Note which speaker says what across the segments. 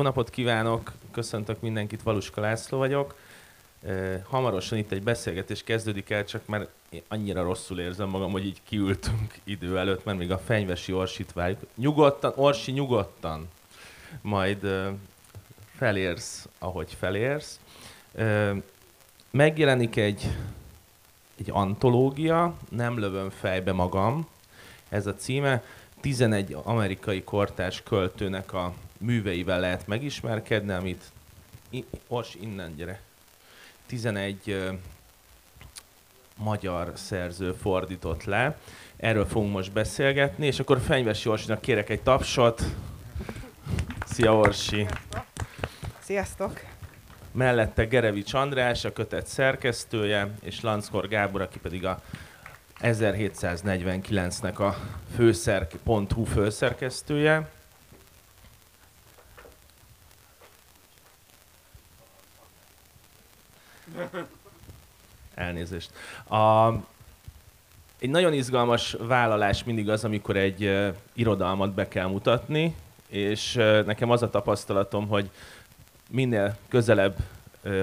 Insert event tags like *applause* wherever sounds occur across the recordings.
Speaker 1: Jó napot kívánok, köszöntök mindenkit, Valuska László vagyok. Hamarosan itt egy beszélgetés kezdődik el, csak már annyira rosszul érzem magam, hogy így kiültünk idő előtt, mert még a fenyvesi Orsit várjuk. Nyugodtan, Orsi, nyugodtan. Majd felérsz, ahogy felérsz. Megjelenik egy, egy antológia, nem lövöm fejbe magam, ez a címe. 11 amerikai kortárs költőnek a műveivel lehet megismerkedni, amit Ors, innen gyere. 11 uh, magyar szerző fordított le. Erről fogunk most beszélgetni, és akkor Fenyves Orsinak kérek egy tapsot. Szia Orsi!
Speaker 2: Sziasztok!
Speaker 1: Mellette Gerevics András, a kötet szerkesztője, és Lanckor Gábor, aki pedig a 1749-nek a főszerk.hu főszerkesztője. Elnézést. A, egy nagyon izgalmas vállalás mindig az, amikor egy uh, irodalmat be kell mutatni, és uh, nekem az a tapasztalatom, hogy minél közelebb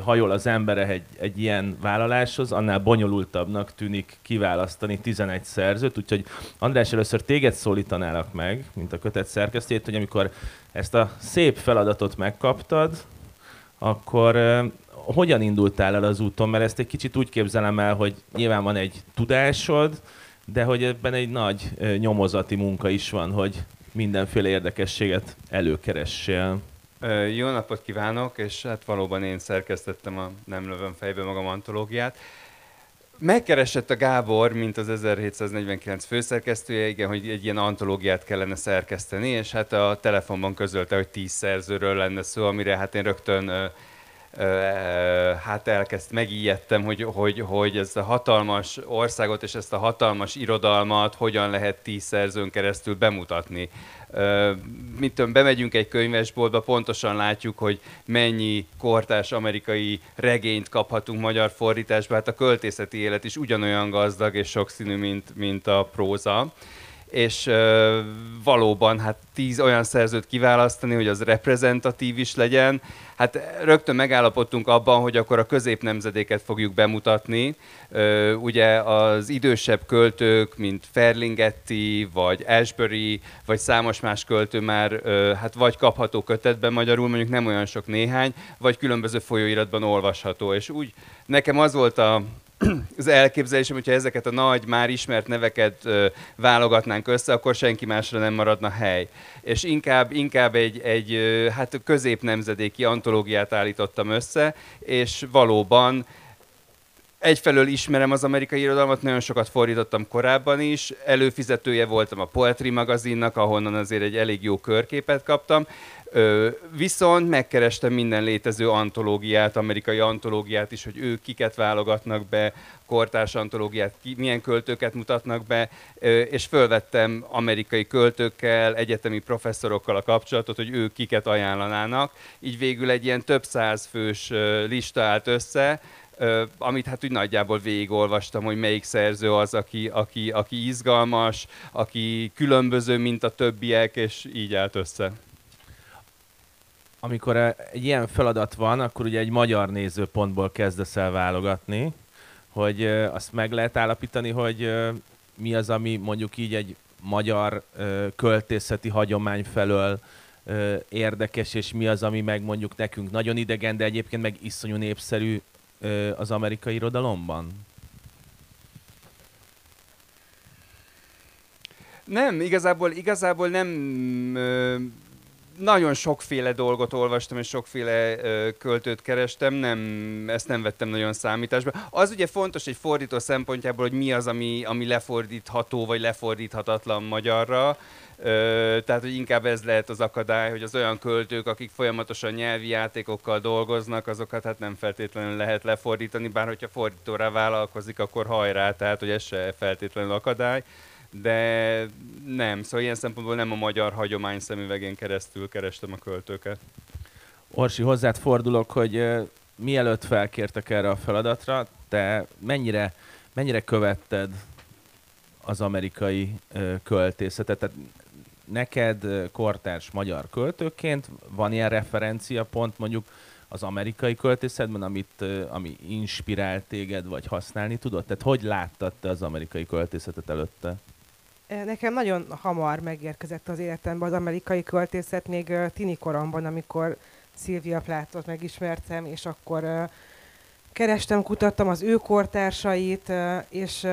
Speaker 1: hajol az embere egy, egy ilyen vállaláshoz, annál bonyolultabbnak tűnik kiválasztani 11 szerzőt, úgyhogy András, először téged szólítanálak meg, mint a kötet szerkesztét, hogy amikor ezt a szép feladatot megkaptad, akkor hogyan indultál el az úton? Mert ezt egy kicsit úgy képzelem el, hogy nyilván van egy tudásod, de hogy ebben egy nagy nyomozati munka is van, hogy mindenféle érdekességet előkeressél.
Speaker 3: Jó napot kívánok, és hát valóban én szerkesztettem a Nem lövöm fejbe magam antológiát. Megkeresett a Gábor, mint az 1749 főszerkesztője, igen, hogy egy ilyen antológiát kellene szerkeszteni, és hát a telefonban közölte, hogy tíz szerzőről lenne szó, amire hát én rögtön hát elkezd, megijedtem, hogy, hogy, hogy ezt a hatalmas országot és ezt a hatalmas irodalmat hogyan lehet tíz szerzőn keresztül bemutatni. Mit tudom, bemegyünk egy könyvesboltba, pontosan látjuk, hogy mennyi kortás amerikai regényt kaphatunk magyar fordításba, hát a költészeti élet is ugyanolyan gazdag és sokszínű, mint, mint a próza és uh, valóban hát tíz olyan szerzőt kiválasztani, hogy az reprezentatív is legyen. Hát rögtön megállapodtunk abban, hogy akkor a középnemzedéket fogjuk bemutatni. Uh, ugye az idősebb költők, mint Ferlingetti, vagy Ashbury, vagy számos más költő már uh, hát vagy kapható kötetben magyarul, mondjuk nem olyan sok néhány, vagy különböző folyóiratban olvasható. És úgy nekem az volt a *clears throat* az elképzelésem, hogyha ezeket a nagy, már ismert neveket ö, válogatnánk össze, akkor senki másra nem maradna hely. És inkább, inkább egy, egy ö, hát középnemzedéki antológiát állítottam össze, és valóban egyfelől ismerem az amerikai irodalmat, nagyon sokat fordítottam korábban is, előfizetője voltam a Poetry magazinnak, ahonnan azért egy elég jó körképet kaptam, Ö, viszont megkerestem minden létező antológiát, amerikai antológiát is, hogy ők kiket válogatnak be, kortárs antológiát, ki, milyen költőket mutatnak be, ö, és fölvettem amerikai költőkkel, egyetemi professzorokkal a kapcsolatot, hogy ők kiket ajánlanának. Így végül egy ilyen több száz fős lista állt össze, amit hát úgy nagyjából végigolvastam, hogy melyik szerző az, aki, aki, aki izgalmas, aki különböző, mint a többiek, és így állt össze.
Speaker 1: Amikor egy ilyen feladat van, akkor ugye egy magyar nézőpontból kezdesz el válogatni, hogy azt meg lehet állapítani, hogy mi az, ami mondjuk így egy magyar költészeti hagyomány felől érdekes, és mi az, ami meg mondjuk nekünk nagyon idegen, de egyébként meg iszonyú népszerű az amerikai irodalomban?
Speaker 3: Nem, igazából, igazából nem nagyon sokféle dolgot olvastam, és sokféle ö, költőt kerestem, nem, ezt nem vettem nagyon számításba. Az ugye fontos egy fordító szempontjából, hogy mi az, ami, ami lefordítható, vagy lefordíthatatlan magyarra. Tehát, hogy inkább ez lehet az akadály, hogy az olyan költők, akik folyamatosan nyelvi játékokkal dolgoznak, azokat hát nem feltétlenül lehet lefordítani, bár hogyha fordítóra vállalkozik, akkor hajrá, tehát, hogy ez se feltétlenül akadály de nem, szóval ilyen szempontból nem a magyar hagyomány szemüvegén keresztül kerestem a költőket.
Speaker 1: Orsi, hozzád fordulok, hogy mielőtt felkértek erre a feladatra, te mennyire, mennyire követted az amerikai költészetet? Tehát neked kortárs magyar költőként van ilyen referencia pont mondjuk az amerikai költészetben, amit, ami inspirált téged, vagy használni tudod? Tehát hogy láttad te az amerikai költészetet előtte?
Speaker 2: Nekem nagyon hamar megérkezett az életembe az amerikai költészet, még tini koromban, amikor Szilvia Plátot megismertem, és akkor kerestem, kutattam az ő kortársait, és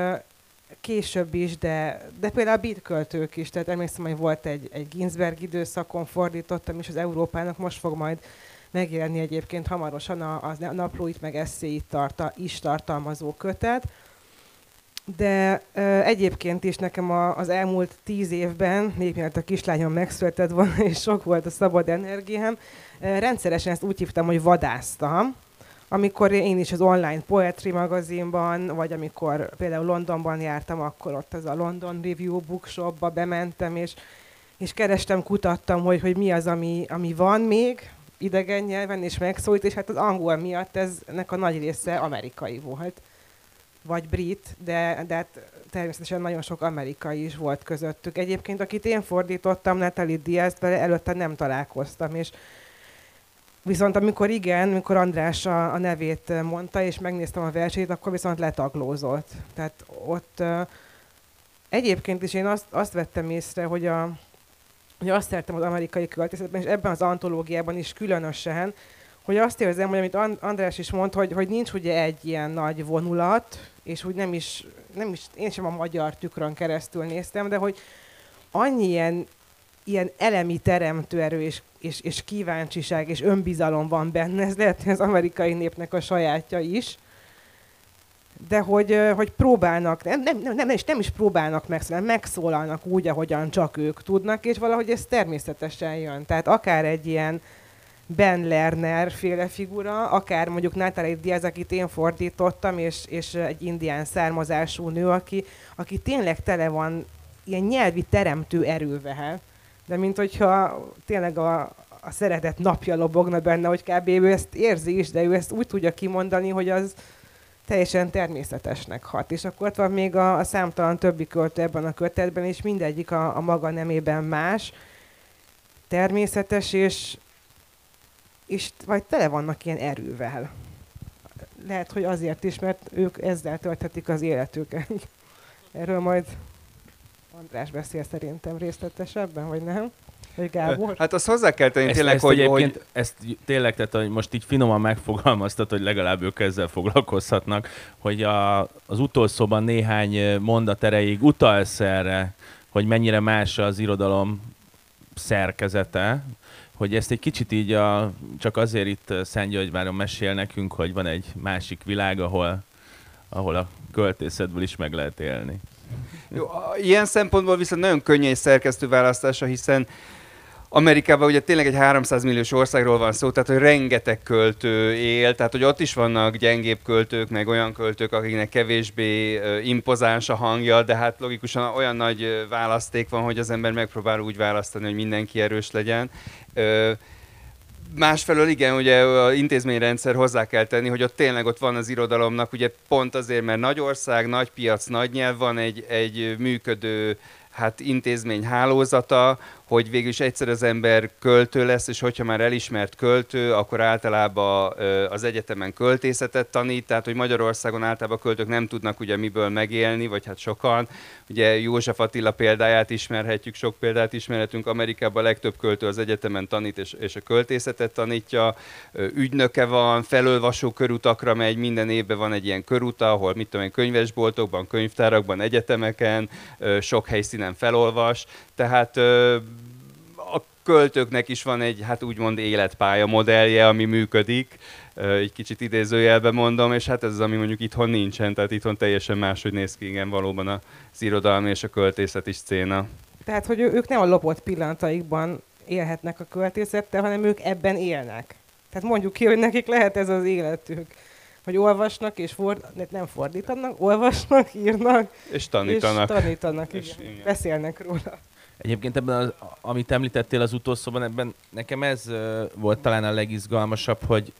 Speaker 2: később is, de, de például a beat is, tehát emlékszem, hogy volt egy, egy Ginsberg időszakon fordítottam, és az Európának most fog majd megjelenni egyébként hamarosan a, a naplóit, meg eszéit tarta, is tartalmazó kötet. De ö, egyébként is nekem a, az elmúlt tíz évben, még mielőtt a kislányom megszületett volna, és sok volt a szabad energiám, ö, rendszeresen ezt úgy hívtam, hogy vadásztam, amikor én is az online poetry magazinban, vagy amikor például Londonban jártam, akkor ott az a London Review Bookshopba bementem, és, és kerestem, kutattam, hogy, hogy mi az, ami, ami van még idegen nyelven, és megszólít, és hát az angol miatt ez, ennek a nagy része amerikai volt, vagy brit, de, de hát természetesen nagyon sok amerikai is volt közöttük. Egyébként, akit én fordítottam, Natalie Diaz, előtte nem találkoztam, és Viszont amikor igen, amikor András a, a nevét mondta, és megnéztem a versét, akkor viszont letaglózott. Tehát ott egyébként is én azt, azt vettem észre, hogy, a, hogy azt szerettem az amerikai költészetben, és ebben az antológiában is különösen, hogy azt érzem, hogy amit András is mondta, hogy, hogy nincs ugye egy ilyen nagy vonulat, és úgy nem is, nem is, én sem a magyar tükrön keresztül néztem, de hogy annyi ilyen ilyen elemi teremtőerő és, és, és kíváncsiság és önbizalom van benne, ez lehet, hogy az amerikai népnek a sajátja is, de hogy, hogy próbálnak, nem, nem, nem, nem, is, nem is próbálnak megszólalni, megszólalnak úgy, ahogyan csak ők tudnak, és valahogy ez természetesen jön. Tehát akár egy ilyen Ben Lerner féle figura, akár mondjuk Natalie Diaz, akit én fordítottam, és, és egy indián származású nő, aki, aki tényleg tele van ilyen nyelvi teremtő erővel de mint hogyha tényleg a, a szeretet napja lobogna benne, hogy kb. ő ezt érzi is, de ő ezt úgy tudja kimondani, hogy az teljesen természetesnek hat. És akkor ott van még a, a számtalan többi költő ebben a kötetben, és mindegyik a, a maga nemében más, természetes, és, és vagy tele vannak ilyen erővel. Lehet, hogy azért is, mert ők ezzel tölthetik az életüket. Erről majd András beszél szerintem részletesebben, vagy nem? Vagy Gábor?
Speaker 3: Hát azt hozzá kell tenni
Speaker 1: ezt,
Speaker 3: tényleg,
Speaker 1: ezt
Speaker 3: hogy,
Speaker 1: hogy... Ezt tényleg, tehát hogy most így finoman megfogalmaztat, hogy legalább ők ezzel foglalkozhatnak, hogy a, az utolsóban néhány mondat erejéig utalsz erre, hogy mennyire más az irodalom szerkezete, hogy ezt egy kicsit így a, csak azért itt Szentgyörgyváron mesél nekünk, hogy van egy másik világ, ahol, ahol a költészetből is meg lehet élni.
Speaker 3: Jó, ilyen szempontból viszont nagyon könnyű egy szerkesztő választása, hiszen Amerikában ugye tényleg egy 300 milliós országról van szó, tehát hogy rengeteg költő él, tehát hogy ott is vannak gyengébb költők, meg olyan költők, akiknek kevésbé impozáns a hangja, de hát logikusan olyan nagy választék van, hogy az ember megpróbál úgy választani, hogy mindenki erős legyen. Másfelől igen, ugye az intézményrendszer hozzá kell tenni, hogy ott tényleg ott van az irodalomnak, ugye pont azért, mert nagy ország, nagy piac, nagy nyelv, van egy, egy működő hát intézmény hálózata, hogy végül is egyszer az ember költő lesz, és hogyha már elismert költő, akkor általában az egyetemen költészetet tanít, tehát hogy Magyarországon általában költők nem tudnak ugye miből megélni, vagy hát sokan. Ugye József Attila példáját ismerhetjük, sok példát ismerhetünk. Amerikában a legtöbb költő az egyetemen tanít, és, és a költészetet tanítja. Ügynöke van, felölvasó körutakra megy, minden évben van egy ilyen köruta, ahol mit tudom én, könyvesboltokban, könyvtárakban, egyetemeken, sok helyszínen felolvas. Tehát költőknek is van egy, hát úgymond életpálya modellje, ami működik, egy kicsit idézőjelben mondom, és hát ez az, ami mondjuk itthon nincsen, tehát itthon teljesen máshogy néz ki igen valóban az irodalmi és a költészeti szcéna.
Speaker 2: Tehát, hogy ők nem a lopott pillanataikban élhetnek a költészettel, hanem ők ebben élnek. Tehát mondjuk ki, hogy nekik lehet ez az életük. Hogy olvasnak és ford... nem fordítanak, olvasnak, írnak.
Speaker 3: És tanítanak.
Speaker 2: És tanítanak, és igen. igen. Beszélnek róla.
Speaker 1: Egyébként ebben, az, amit említettél az utolsóban, ebben nekem ez volt talán a legizgalmasabb, hogy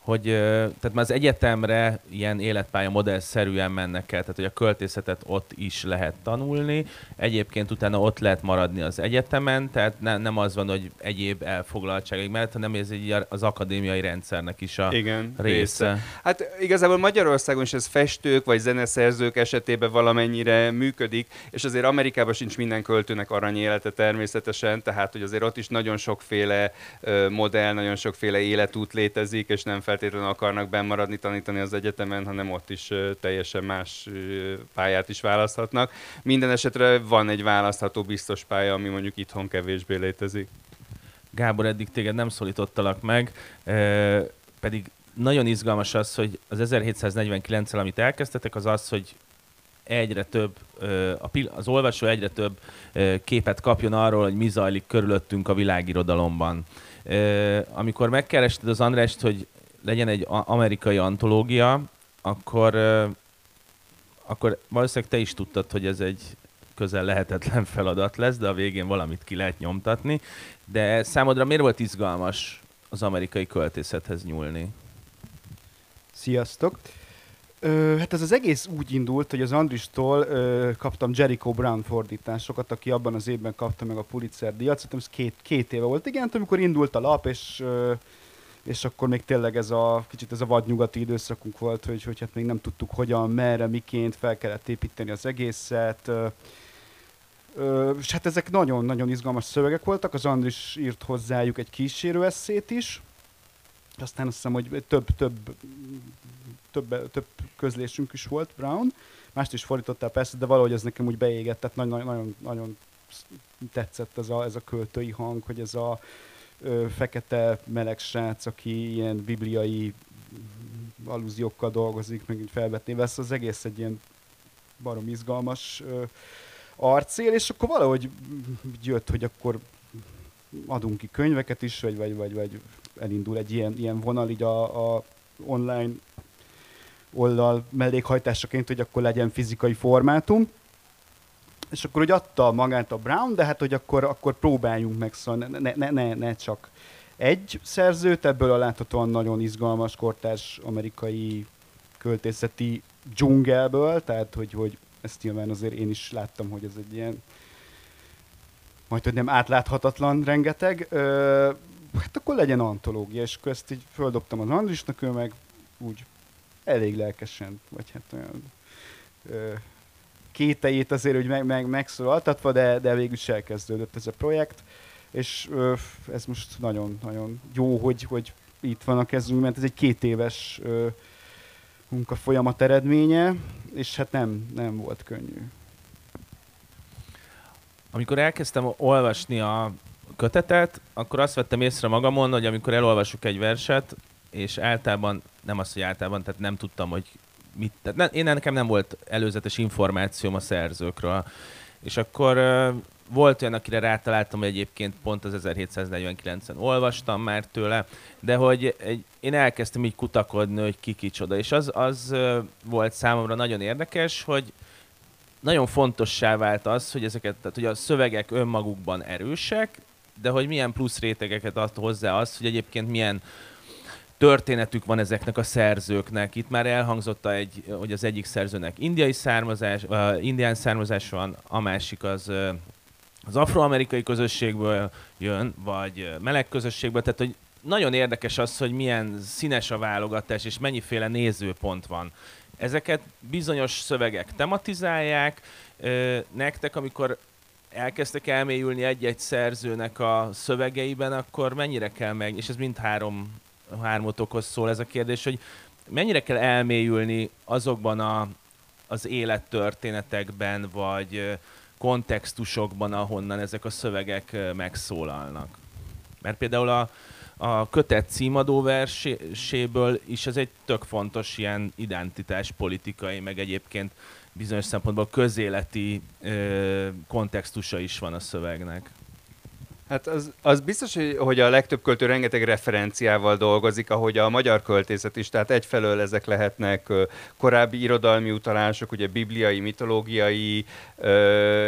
Speaker 1: hogy tehát már az egyetemre ilyen életpálya modellszerűen mennek el, tehát hogy a költészetet ott is lehet tanulni, egyébként utána ott lehet maradni az egyetemen, tehát ne, nem az van, hogy egyéb elfoglaltságig mellett, hanem ez egy az akadémiai rendszernek is a
Speaker 3: Igen,
Speaker 1: része. része.
Speaker 3: Hát igazából Magyarországon is ez festők vagy zeneszerzők esetében valamennyire működik, és azért Amerikában sincs minden költőnek aranyélete természetesen, tehát hogy azért ott is nagyon sokféle modell, nagyon sokféle életút létezik, és nem feltétlenül akarnak bennmaradni, tanítani az egyetemen, hanem ott is teljesen más pályát is választhatnak. Minden esetre van egy választható biztos pálya, ami mondjuk itthon kevésbé létezik.
Speaker 1: Gábor, eddig téged nem szólítottalak meg, pedig nagyon izgalmas az, hogy az 1749-el, amit elkezdtetek, az az, hogy egyre több, az olvasó egyre több képet kapjon arról, hogy mi zajlik körülöttünk a világirodalomban. Amikor megkerested az Andrást, hogy legyen egy amerikai antológia, akkor, akkor valószínűleg te is tudtad, hogy ez egy közel lehetetlen feladat lesz, de a végén valamit ki lehet nyomtatni. De számodra miért volt izgalmas az amerikai költészethez nyúlni?
Speaker 4: Sziasztok! Ö, hát ez az egész úgy indult, hogy az Andristól ö, kaptam Jericho Brown fordításokat, aki abban az évben kapta meg a Pulitzer díjat. Szerintem ez két, két éve volt, igen, amikor indult a lap, és ö, és akkor még tényleg ez a kicsit ez a vadnyugati időszakunk volt, hogy, hogy hát még nem tudtuk hogyan, merre, miként fel kellett építeni az egészet. Ö, ö, és hát ezek nagyon-nagyon izgalmas szövegek voltak, az Andris írt hozzájuk egy kísérő eszét is, aztán azt hiszem, hogy több, több, több, több közlésünk is volt Brown, mást is fordítottál persze, de valahogy ez nekem úgy beégett, tehát nagyon, nagyon, nagyon tetszett ez a, ez a költői hang, hogy ez a, ö, fekete meleg srác, aki ilyen bibliai allúziókkal dolgozik, meg így felvetné vesz, az egész egy ilyen barom izgalmas ö, arcél, és akkor valahogy jött, hogy akkor adunk ki könyveket is, vagy, vagy, vagy, vagy elindul egy ilyen, ilyen vonal így a, a online oldal mellékhajtásaként, hogy akkor legyen fizikai formátum és akkor úgy adta magát a Brown, de hát hogy akkor, akkor próbáljunk meg, szóval ne, ne, ne, ne csak egy szerzőt, ebből a láthatóan nagyon izgalmas kortárs amerikai költészeti dzsungelből, tehát hogy, hogy ezt nyilván azért én is láttam, hogy ez egy ilyen majd hogy nem átláthatatlan rengeteg, ö, hát akkor legyen antológia, és akkor ezt így földobtam az Andrisnak, ő meg úgy elég lelkesen, vagy hát olyan ö, kételjét azért hogy meg, meg, megszólaltatva, de, de végül is elkezdődött ez a projekt, és ö, ez most nagyon-nagyon jó, hogy, hogy itt van a kezünk, mert ez egy két éves ö, munkafolyamat eredménye, és hát nem, nem volt könnyű.
Speaker 1: Amikor elkezdtem olvasni a kötetet, akkor azt vettem észre magamon, hogy amikor elolvasok egy verset, és általában, nem az, hogy általában, tehát nem tudtam, hogy mit, tehát ne, én nekem nem volt előzetes információm a szerzőkről. És akkor uh, volt olyan, akire rátaláltam, hogy egyébként pont az 1749-en olvastam már tőle, de hogy egy, én elkezdtem így kutakodni, hogy ki kicsoda. És az, az uh, volt számomra nagyon érdekes, hogy nagyon fontossá vált az, hogy ezeket, tehát hogy a szövegek önmagukban erősek, de hogy milyen plusz rétegeket ad hozzá az, hogy egyébként milyen uh, történetük van ezeknek a szerzőknek. Itt már elhangzott, egy, hogy az egyik szerzőnek indiai származás, uh, indián származás van, a másik az uh, az afroamerikai közösségből jön, vagy meleg közösségből, tehát hogy nagyon érdekes az, hogy milyen színes a válogatás, és mennyiféle nézőpont van. Ezeket bizonyos szövegek tematizálják, nektek, amikor elkezdtek elmélyülni egy-egy szerzőnek a szövegeiben, akkor mennyire kell meg, és ez mind három hármotokhoz szól ez a kérdés, hogy mennyire kell elmélyülni azokban a, az élettörténetekben, vagy kontextusokban, ahonnan ezek a szövegek megszólalnak. Mert például a, a kötet címadó verséből is ez egy tök fontos ilyen identitás politikai, meg egyébként bizonyos szempontból közéleti ö, kontextusa is van a szövegnek.
Speaker 3: Hát az, az biztos, hogy a legtöbb költő rengeteg referenciával dolgozik, ahogy a magyar költészet is, tehát egyfelől ezek lehetnek korábbi irodalmi utalások, ugye bibliai, mitológiai,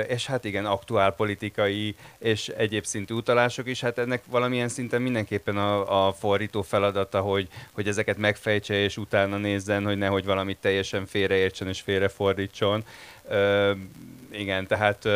Speaker 3: és hát igen, aktuál politikai és egyéb szintű utalások is. Hát ennek valamilyen szinten mindenképpen a, a fordító feladata, hogy, hogy ezeket megfejtse és utána nézzen, hogy nehogy valamit teljesen félreértsen és félrefordítson. Igen, tehát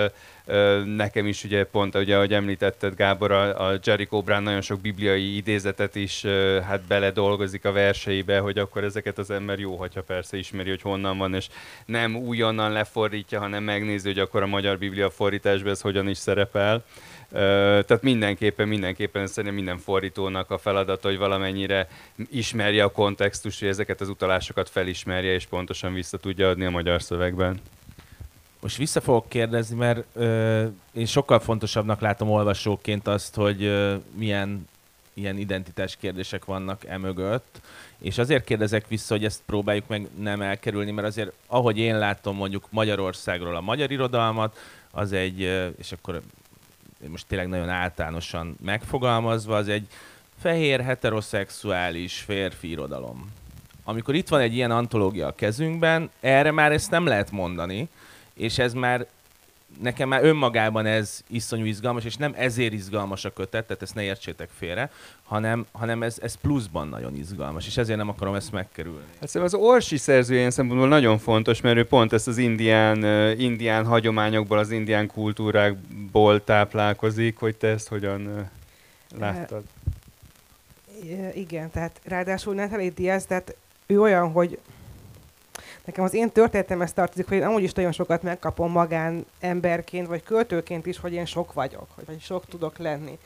Speaker 3: Nekem is ugye pont, ugye, ahogy említetted Gábor, a, a Jericho Brown nagyon sok bibliai idézetet is hát bele dolgozik a verseibe, hogy akkor ezeket az ember jó, hogyha persze ismeri, hogy honnan van, és nem újonnan lefordítja, hanem megnézi, hogy akkor a magyar biblia fordításban ez hogyan is szerepel. Tehát mindenképpen, mindenképpen szerintem minden fordítónak a feladata, hogy valamennyire ismerje a kontextust, hogy ezeket az utalásokat felismerje, és pontosan vissza tudja adni a magyar szövegben.
Speaker 1: Most vissza fogok kérdezni, mert ö, én sokkal fontosabbnak látom olvasóként azt, hogy ö, milyen ilyen identitás kérdések vannak emögött, és azért kérdezek vissza, hogy ezt próbáljuk meg nem elkerülni, mert azért, ahogy én látom mondjuk Magyarországról a magyar irodalmat, az egy, és akkor most tényleg nagyon általánosan megfogalmazva, az egy fehér, heteroszexuális férfi irodalom. Amikor itt van egy ilyen antológia a kezünkben, erre már ezt nem lehet mondani, és ez már nekem már önmagában ez iszonyú izgalmas, és nem ezért izgalmas a kötet, tehát ezt ne értsétek félre, hanem, hanem ez, ez pluszban nagyon izgalmas, és ezért nem akarom ezt megkerülni.
Speaker 3: Hát az Orsi szerző ilyen szempontból nagyon fontos, mert ő pont ezt az indián, indián hagyományokból, az indián kultúrákból táplálkozik, hogy te ezt hogyan láttad?
Speaker 2: igen, tehát ráadásul Natalie Diaz, tehát ő olyan, hogy nekem az én történetem tartozik, hogy én amúgy is nagyon sokat megkapom magán emberként, vagy költőként is, hogy én sok vagyok, vagy sok tudok lenni.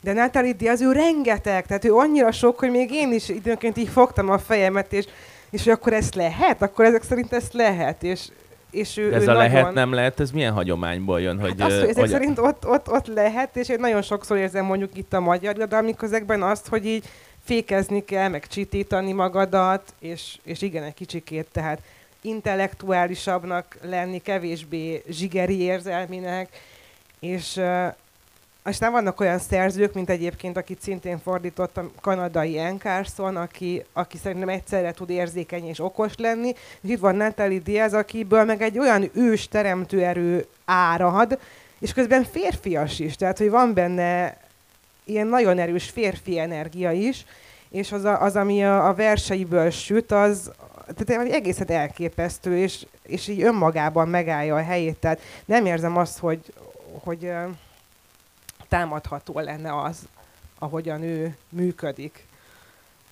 Speaker 2: De Natalie Diaz, ő rengeteg, tehát ő annyira sok, hogy még én is időnként így fogtam a fejemet, és, és hogy akkor ezt lehet, akkor ezek szerint ezt lehet, és, és ő,
Speaker 1: De ez
Speaker 2: ő
Speaker 1: a
Speaker 2: nagyon...
Speaker 1: lehet, nem lehet, ez milyen hagyományból jön? Hogy,
Speaker 2: hát azt, hogy ezek
Speaker 1: hogy...
Speaker 2: szerint ott, ott, ott lehet, és én nagyon sokszor érzem mondjuk itt a magyar irodalmi közegben azt, hogy így fékezni kell, meg csitítani magadat, és, és igen, egy kicsikét, tehát intellektuálisabbnak lenni, kevésbé zsigeri érzelminek, és uh, aztán vannak olyan szerzők, mint egyébként, akit szintén fordított a kanadai Ian Carson, aki, aki szerintem egyszerre tud érzékeny és okos lenni, és itt van Natalie Diaz, akiből meg egy olyan ős teremtő erő árad, és közben férfias is, tehát hogy van benne ilyen nagyon erős férfi energia is, és az, a, az ami a, a verseiből süt, az, tehát egészen elképesztő, és, és így önmagában megállja a helyét. Tehát nem érzem azt, hogy, hogy támadható lenne az, ahogyan ő működik.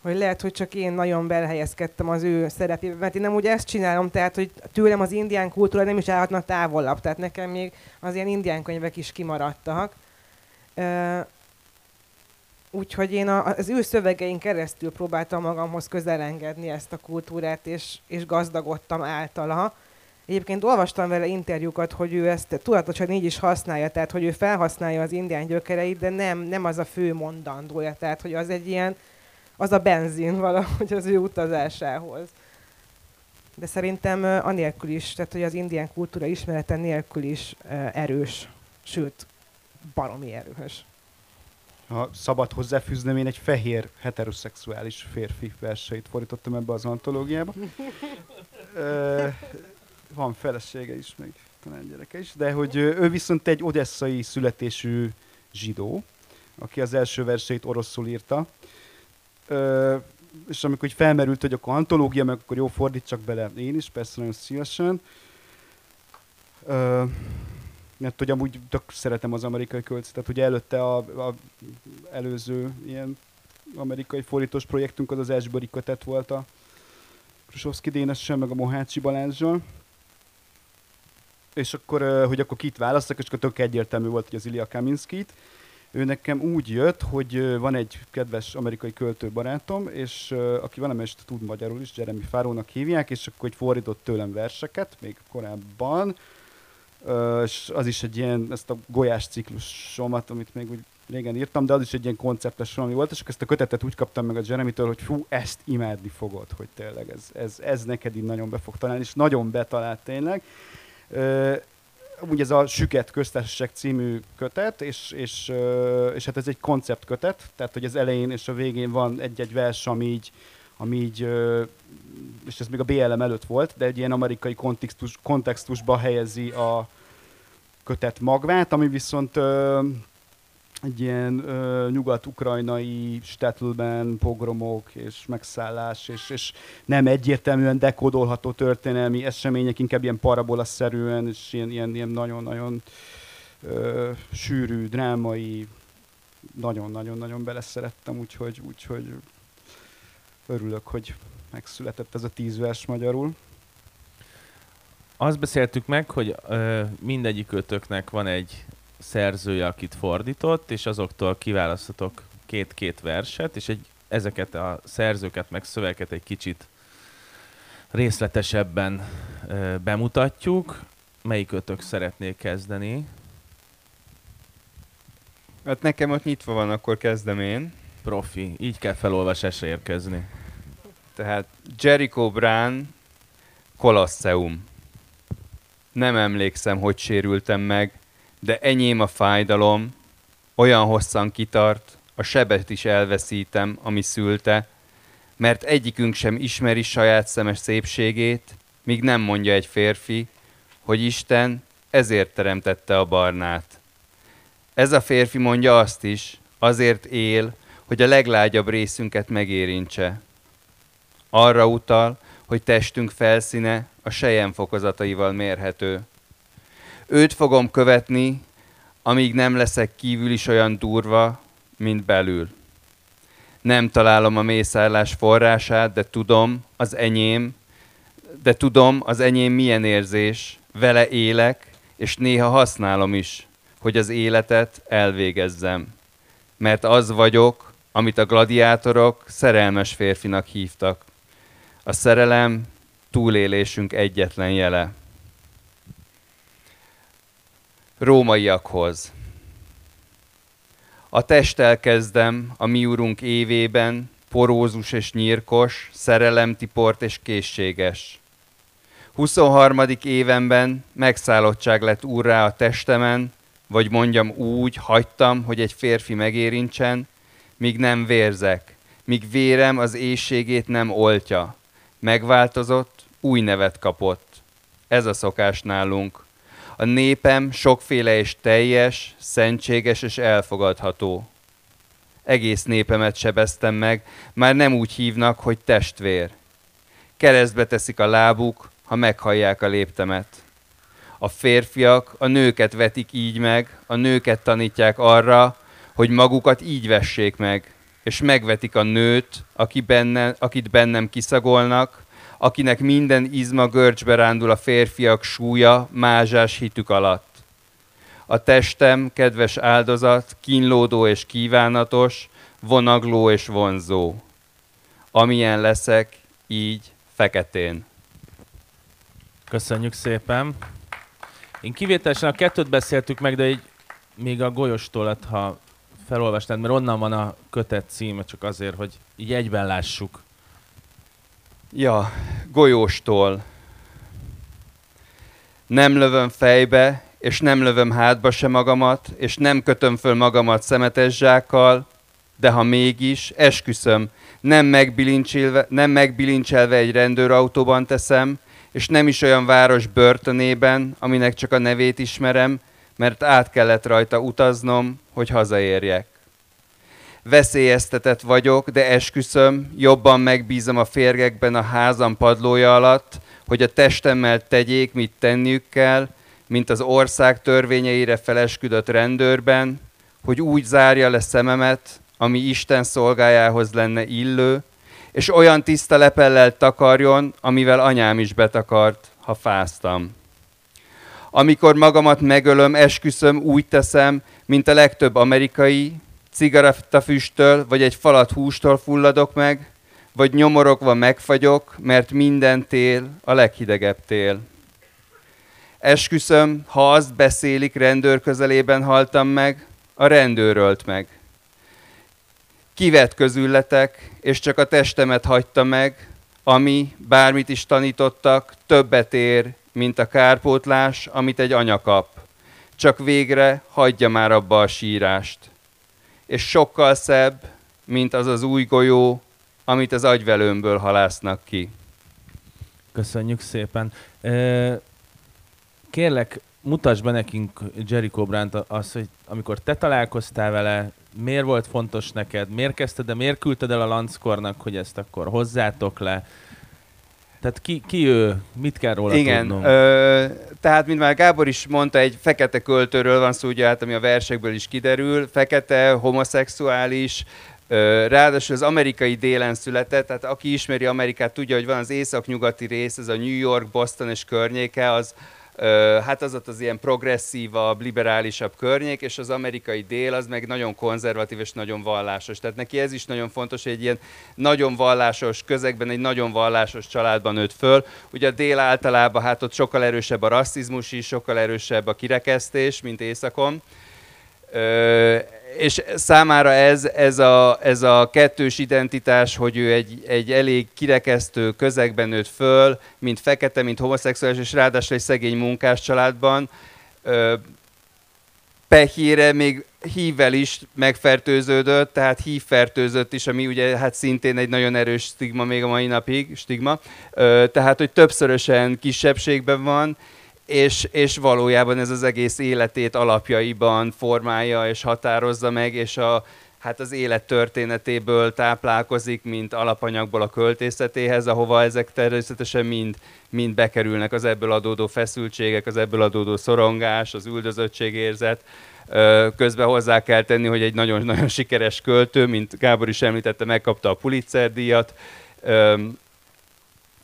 Speaker 2: Hogy lehet, hogy csak én nagyon belehelyezkedtem az ő szerepébe, mert én nem úgy ezt csinálom, tehát hogy tőlem az indián kultúra nem is állhatna távolabb, tehát nekem még az ilyen indián könyvek is kimaradtak. Úgyhogy én az ő szövegein keresztül próbáltam magamhoz közelengedni ezt a kultúrát, és, és gazdagodtam általa. Egyébként olvastam vele interjúkat, hogy ő ezt tudatosan így is használja, tehát hogy ő felhasználja az indián gyökereit, de nem, nem az a fő mondandója, tehát hogy az egy ilyen, az a benzin valahogy az ő utazásához. De szerintem anélkül is, tehát hogy az indián kultúra ismerete nélkül is erős, sőt, baromi erős
Speaker 4: ha szabad hozzáfűznöm, én egy fehér heteroszexuális férfi verseit fordítottam ebbe az antológiába. *laughs* van felesége is, meg talán gyereke is, de hogy ő viszont egy odesszai születésű zsidó, aki az első verseit oroszul írta. és amikor hogy felmerült, hogy akkor antológia, meg akkor jó fordítsak bele én is, persze nagyon szívesen mert hogy amúgy tök szeretem az amerikai költséget, ugye előtte a, a előző ilyen amerikai fordítós projektünk az az Esbori kötet volt a Krusovszki Dénessel, meg a Mohácsi Balázsjal. És akkor, hogy akkor kit választok, és akkor tök egyértelmű volt, hogy az Ilya Kaminskit. Ő nekem úgy jött, hogy van egy kedves amerikai költő barátom, és aki valamelyest tud magyarul is, Jeremy Fárónak hívják, és akkor hogy fordított tőlem verseket, még korábban, és az is egy ilyen, ezt a golyás ciklusomat, amit még úgy régen írtam, de az is egy ilyen konceptes valami volt, és akkor ezt a kötetet úgy kaptam meg a Jeremy-től, hogy fú, ezt imádni fogod, hogy tényleg ez, ez, ez neked így nagyon be fog találni, és nagyon betalált tényleg. úgy ez a Süket köztársaság című kötet, és, és, és hát ez egy konceptkötet, tehát hogy az elején és a végén van egy-egy vers, ami így, ami így és ez még a BLM előtt volt, de egy ilyen amerikai kontextus, kontextusba helyezi a kötet magvát, ami viszont egy ilyen ö, nyugat-ukrajnai Stetlben pogromok és megszállás, és, és nem egyértelműen dekódolható történelmi események, inkább ilyen parabola-szerűen, és ilyen, ilyen, ilyen nagyon-nagyon ö, sűrű, drámai, nagyon-nagyon-nagyon beleszerettem, úgyhogy, úgyhogy örülök, hogy megszületett ez a tíz vers magyarul.
Speaker 1: Azt beszéltük meg, hogy ö, mindegyik ötöknek van egy szerzője, akit fordított, és azoktól kiválasztotok két-két verset, és egy, ezeket a szerzőket, meg szöveket egy kicsit részletesebben ö, bemutatjuk. Melyik ötök szeretnék kezdeni?
Speaker 3: Hát nekem ott nyitva van, akkor kezdem én.
Speaker 1: Profi, így kell felolvasásra érkezni.
Speaker 3: Tehát Jericho Brown, Colosseum. Nem emlékszem, hogy sérültem meg, de enyém a fájdalom, olyan hosszan kitart, a sebet is elveszítem, ami szülte, mert egyikünk sem ismeri saját szemes szépségét, míg nem mondja egy férfi, hogy Isten ezért teremtette a barnát. Ez a férfi mondja azt is, azért él, hogy a leglágyabb részünket megérintse. Arra utal, hogy testünk felszíne a sejem fokozataival mérhető. Őt fogom követni, amíg nem leszek kívül is olyan durva, mint belül. Nem találom a mészállás forrását, de tudom, az enyém, de tudom, az enyém milyen érzés, vele élek, és néha használom is, hogy az életet elvégezzem. Mert az vagyok, amit a gladiátorok szerelmes férfinak hívtak. A szerelem túlélésünk egyetlen jele rómaiakhoz. A testtel kezdem a mi urunk évében, porózus és nyírkos, szerelemtiport és készséges. 23. évenben megszállottság lett úrrá a testemen, vagy mondjam úgy, hagytam, hogy egy férfi megérintsen, míg nem vérzek, míg vérem az éjségét nem oltja. Megváltozott, új nevet kapott. Ez a szokás nálunk. A népem sokféle és teljes, szentséges és elfogadható. Egész népemet sebeztem meg, már nem úgy hívnak, hogy testvér. Keresztbe teszik a lábuk, ha meghallják a léptemet. A férfiak a nőket vetik így meg, a nőket tanítják arra, hogy magukat így vessék meg, és megvetik a nőt, aki benne, akit bennem kiszagolnak, akinek minden izma görcsbe rándul a férfiak súlya mázsás hitük alatt. A testem, kedves áldozat, kínlódó és kívánatos, vonagló és vonzó. Amilyen leszek, így feketén.
Speaker 1: Köszönjük szépen. Én kivételesen a kettőt beszéltük meg, de így még a golyostólat, ha felolvastad, mert onnan van a kötet címe, csak azért, hogy így egyben lássuk.
Speaker 3: Ja, golyóstól. Nem lövöm fejbe, és nem lövöm hátba se magamat, és nem kötöm föl magamat szemetes zsákkal, de ha mégis, esküszöm, nem megbilincselve, nem megbilincselve egy rendőrautóban teszem, és nem is olyan város börtönében, aminek csak a nevét ismerem, mert át kellett rajta utaznom, hogy hazaérjek veszélyeztetett vagyok, de esküszöm, jobban megbízom a férgekben a házam padlója alatt, hogy a testemmel tegyék, mit tenniük kell, mint az ország törvényeire felesküdött rendőrben, hogy úgy zárja le szememet, ami Isten szolgájához lenne illő, és olyan tiszta lepellel takarjon, amivel anyám is betakart, ha fáztam. Amikor magamat megölöm, esküszöm, úgy teszem, mint a legtöbb amerikai, cigarettafüsttől vagy egy falat hústól fulladok meg, vagy nyomorogva megfagyok, mert minden tél a leghidegebb tél. Esküszöm, ha azt beszélik, rendőr közelében haltam meg, a rendőr ölt meg. Kivet közületek, és csak a testemet hagyta meg, ami, bármit is tanítottak, többet ér, mint a kárpótlás, amit egy anya kap. csak végre hagyja már abba a sírást. És sokkal szebb, mint az az új golyó, amit az agyvelőmből halásznak ki.
Speaker 1: Köszönjük szépen. Kérlek, mutasd be nekünk Jericho Brandt azt, hogy amikor te találkoztál vele, miért volt fontos neked, miért kezdted, de miért küldted el a Lanzkornak, hogy ezt akkor hozzátok le, tehát ki, ki ő? Mit kell róla
Speaker 3: Igen,
Speaker 1: tudnom?
Speaker 3: Ö, tehát, mint már Gábor is mondta, egy fekete költőről van szó, ugye, hát, ami a versekből is kiderül. Fekete, homoszexuális, ö, ráadásul az amerikai délen született, tehát aki ismeri Amerikát, tudja, hogy van az észak-nyugati rész, ez a New York, Boston és környéke, az hát az ott az ilyen progresszívabb, liberálisabb környék, és az amerikai dél az meg nagyon konzervatív és nagyon vallásos. Tehát neki ez is nagyon fontos, hogy egy ilyen nagyon vallásos közegben, egy nagyon vallásos családban nőtt föl. Ugye a dél általában hát ott sokkal erősebb a rasszizmus is, sokkal erősebb a kirekesztés, mint északon és számára ez, ez, a, ez a kettős identitás, hogy ő egy, egy elég kirekesztő közegben nőtt föl, mint fekete, mint homoszexuális, és ráadásul egy szegény munkás családban, ö, pehére még hívvel is megfertőződött, tehát hívfertőzött is, ami ugye hát szintén egy nagyon erős stigma még a mai napig, stigma. Ö, tehát, hogy többszörösen kisebbségben van, és, és valójában ez az egész életét alapjaiban formálja és határozza meg, és a, hát az élet történetéből táplálkozik, mint alapanyagból a költészetéhez, ahova ezek természetesen mind, mind bekerülnek az ebből adódó feszültségek, az ebből adódó szorongás, az üldözöttségérzet. Közben hozzá kell tenni, hogy egy nagyon-nagyon sikeres költő, mint Gábor is említette, megkapta a Pulitzer díjat,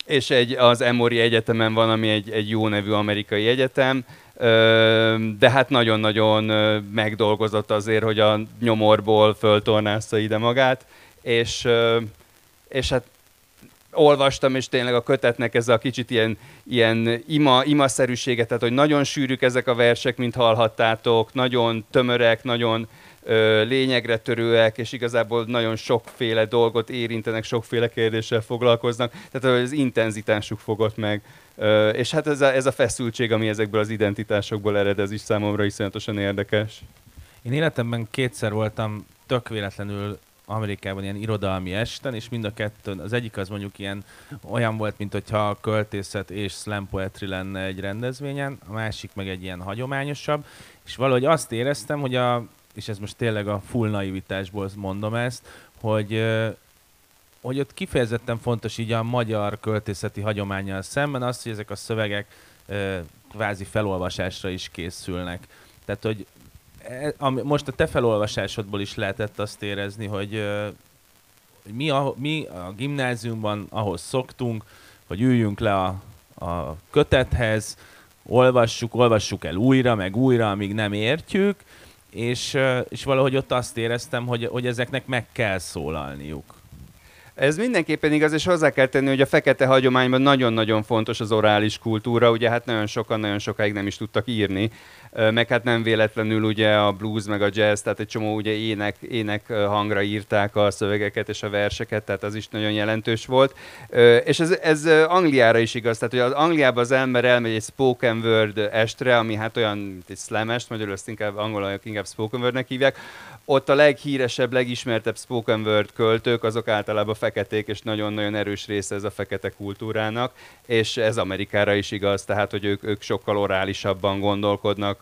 Speaker 3: és egy, az Emory Egyetemen van, ami egy, egy jó nevű amerikai egyetem, de hát nagyon-nagyon megdolgozott azért, hogy a nyomorból föltornázta ide magát, és, és hát olvastam, és tényleg a kötetnek ez a kicsit ilyen, ilyen ima, imaszerűsége, tehát hogy nagyon sűrűk ezek a versek, mint hallhattátok, nagyon tömörek, nagyon lényegre törőek, és igazából nagyon sokféle dolgot érintenek, sokféle kérdéssel foglalkoznak, tehát az intenzitásuk fogott meg. És hát ez a, ez a feszültség, ami ezekből az identitásokból ered, ez is számomra iszonyatosan érdekes.
Speaker 1: Én életemben kétszer voltam tök véletlenül Amerikában ilyen irodalmi esten, és mind a kettő, az egyik az mondjuk ilyen olyan volt, mint hogyha a költészet és slam poetry lenne egy rendezvényen, a másik meg egy ilyen hagyományosabb, és valahogy azt éreztem, hogy a és ez most tényleg a full naivitásból mondom ezt, hogy hogy ott kifejezetten fontos így a magyar költészeti hagyományjal szemben az, hogy ezek a szövegek kvázi felolvasásra is készülnek. Tehát, hogy e, most a te felolvasásodból is lehetett azt érezni, hogy, hogy mi, a, mi a gimnáziumban ahhoz szoktunk, hogy üljünk le a, a kötethez, olvassuk, olvassuk el újra, meg újra, amíg nem értjük, és, és valahogy ott azt éreztem, hogy, hogy ezeknek meg kell szólalniuk.
Speaker 3: Ez mindenképpen igaz, és hozzá kell tenni, hogy a fekete hagyományban nagyon-nagyon fontos az orális kultúra, ugye hát nagyon sokan nagyon sokáig nem is tudtak írni, meg hát nem véletlenül ugye a blues meg a jazz, tehát egy csomó ugye ének, ének hangra írták a szövegeket és a verseket, tehát az is nagyon jelentős volt. És ez, ez Angliára is igaz, tehát hogy az Angliában az ember elmegy egy spoken word estre, ami hát olyan, egy slam est, magyarul ezt inkább angolok inkább spoken wordnek hívják, ott a leghíresebb, legismertebb spoken word költők, azok általában feketék, és nagyon-nagyon erős része ez a fekete kultúrának, és ez Amerikára is igaz, tehát hogy ők, ők sokkal orálisabban gondolkodnak,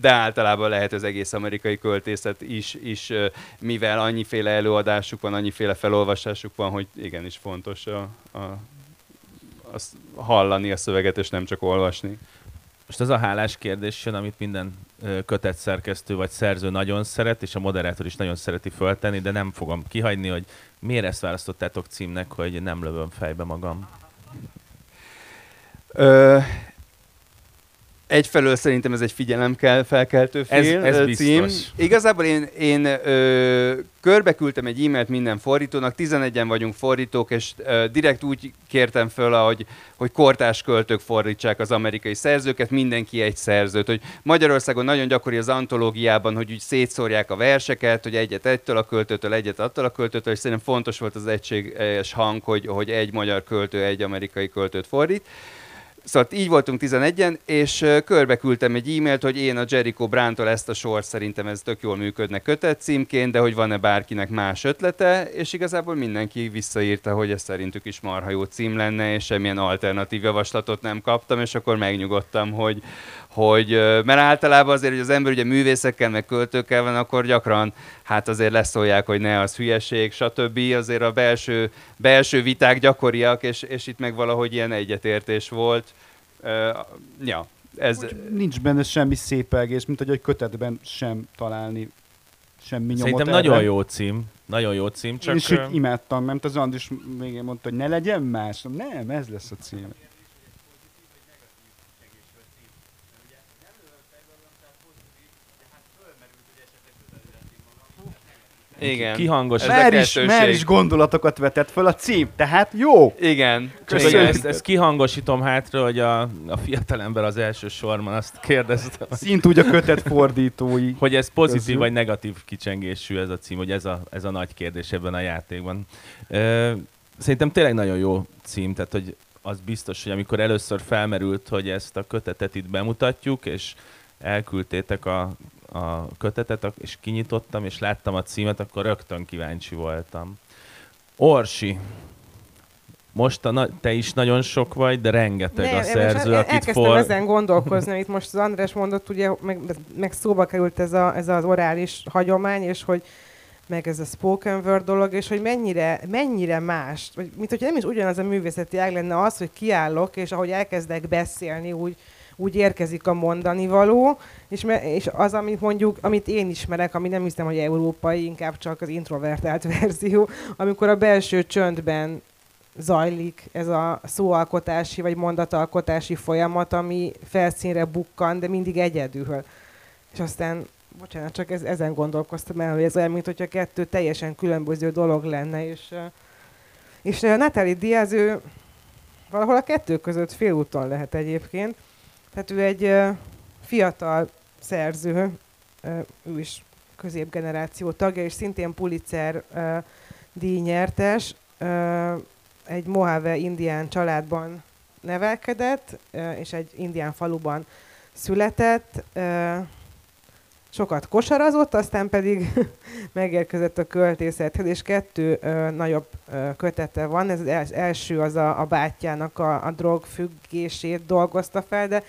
Speaker 3: de általában lehet az egész amerikai költészet is, is mivel annyiféle előadásuk van, annyiféle felolvasásuk van, hogy igenis fontos a, a, a hallani a szöveget, és nem csak olvasni.
Speaker 1: Most az a hálás kérdés jön, amit minden kötet szerkesztő vagy szerző nagyon szeret, és a moderátor is nagyon szereti föltenni, de nem fogom kihagyni, hogy miért ezt választottátok címnek, hogy nem lövöm fejbe magam.
Speaker 3: Ö, egyfelől szerintem ez egy figyelem kell felkeltő fél
Speaker 1: ez, ez
Speaker 3: cím. Igazából én, én ö, körbe küldtem egy e-mailt minden fordítónak, 11-en vagyunk fordítók, és ö, direkt úgy kértem föl, hogy, hogy kortás költők fordítsák az amerikai szerzőket, mindenki egy szerzőt. Hogy Magyarországon nagyon gyakori az antológiában, hogy úgy szétszórják a verseket, hogy egyet egytől a költőtől, egyet attól a költőtől, és szerintem fontos volt az egységes hang, hogy, hogy egy magyar költő egy amerikai költőt fordít. Szóval így voltunk 11-en, és ö, körbe küldtem egy e-mailt, hogy én a Jericho Brántól ezt a sort szerintem ez tök jól működne kötet címként, de hogy van-e bárkinek más ötlete, és igazából mindenki visszaírta, hogy ez szerintük is marha jó cím lenne, és semmilyen alternatív javaslatot nem kaptam, és akkor megnyugodtam, hogy, hogy mert általában azért, hogy az ember ugye művészekkel, meg költőkkel van, akkor gyakran hát azért leszólják, hogy ne, az hülyeség, stb. Azért a belső, belső viták gyakoriak, és, és itt meg valahogy ilyen egyetértés volt. Uh, ja, ez...
Speaker 4: Hogy nincs benne semmi szépelgés, mint hogy egy kötetben sem találni semmi nyomot
Speaker 1: Szerintem
Speaker 4: erre.
Speaker 1: nagyon jó cím. Nagyon jó cím,
Speaker 4: Csak. Én is úgy imádtam, mert az Andris még mondta, hogy ne legyen más. Nem, ez lesz a cím.
Speaker 3: Igen.
Speaker 1: Kihangos.
Speaker 4: Már is, már is gondolatokat vetett fel a cím, tehát jó!
Speaker 3: Igen.
Speaker 4: Köszönjük.
Speaker 3: Igen.
Speaker 1: ezt, ezt kihangosítom hátra, hogy a, a fiatalember az első sorban azt kérdezte,
Speaker 4: Szint úgy a kötet fordítói. *laughs*
Speaker 1: hogy ez pozitív
Speaker 4: Közül.
Speaker 1: vagy negatív kicsengésű ez a cím, hogy ez a, ez a nagy kérdés ebben a játékban. Ö, szerintem tényleg nagyon jó cím, tehát hogy az biztos, hogy amikor először felmerült, hogy ezt a kötetet itt bemutatjuk, és elküldtétek a, a kötetet, és kinyitottam, és láttam a címet, akkor rögtön kíváncsi voltam. Orsi, most a na- te is nagyon sok vagy, de rengeteg
Speaker 2: Nem,
Speaker 1: a szerző, akit
Speaker 2: elkezdtem
Speaker 1: for...
Speaker 2: ezen gondolkozni, amit most az András mondott, ugye, meg, meg szóba került ez, a, ez az orális hagyomány, és hogy meg ez a spoken word dolog, és hogy mennyire, mennyire más, vagy mint hogy nem is ugyanaz a művészeti ág lenne az, hogy kiállok, és ahogy elkezdek beszélni, úgy, úgy érkezik a mondani való, és, me, és az, amit mondjuk, amit én ismerek, ami nem hiszem, hogy európai, inkább csak az introvertált *laughs* verzió, amikor a belső csöndben zajlik ez a szóalkotási vagy mondatalkotási folyamat, ami felszínre bukkan, de mindig egyedül. És aztán, bocsánat, csak ez, ezen gondolkoztam el, hogy ez olyan, mint hogyha kettő teljesen különböző dolog lenne, és, és Natalie Diaz, ő valahol a kettő között félúton lehet egyébként. Tehát ő egy fiatal szerző, ő is középgeneráció tagja, és szintén Pulitzer díjnyertes, egy Mojave indián családban nevelkedett, és egy indián faluban született. Sokat kosarazott, aztán pedig *laughs* megérkezett a költészethez, és kettő ö, nagyobb ö, kötete van. Ez az els- első az a, a bátyjának a, a drogfüggését dolgozta fel, de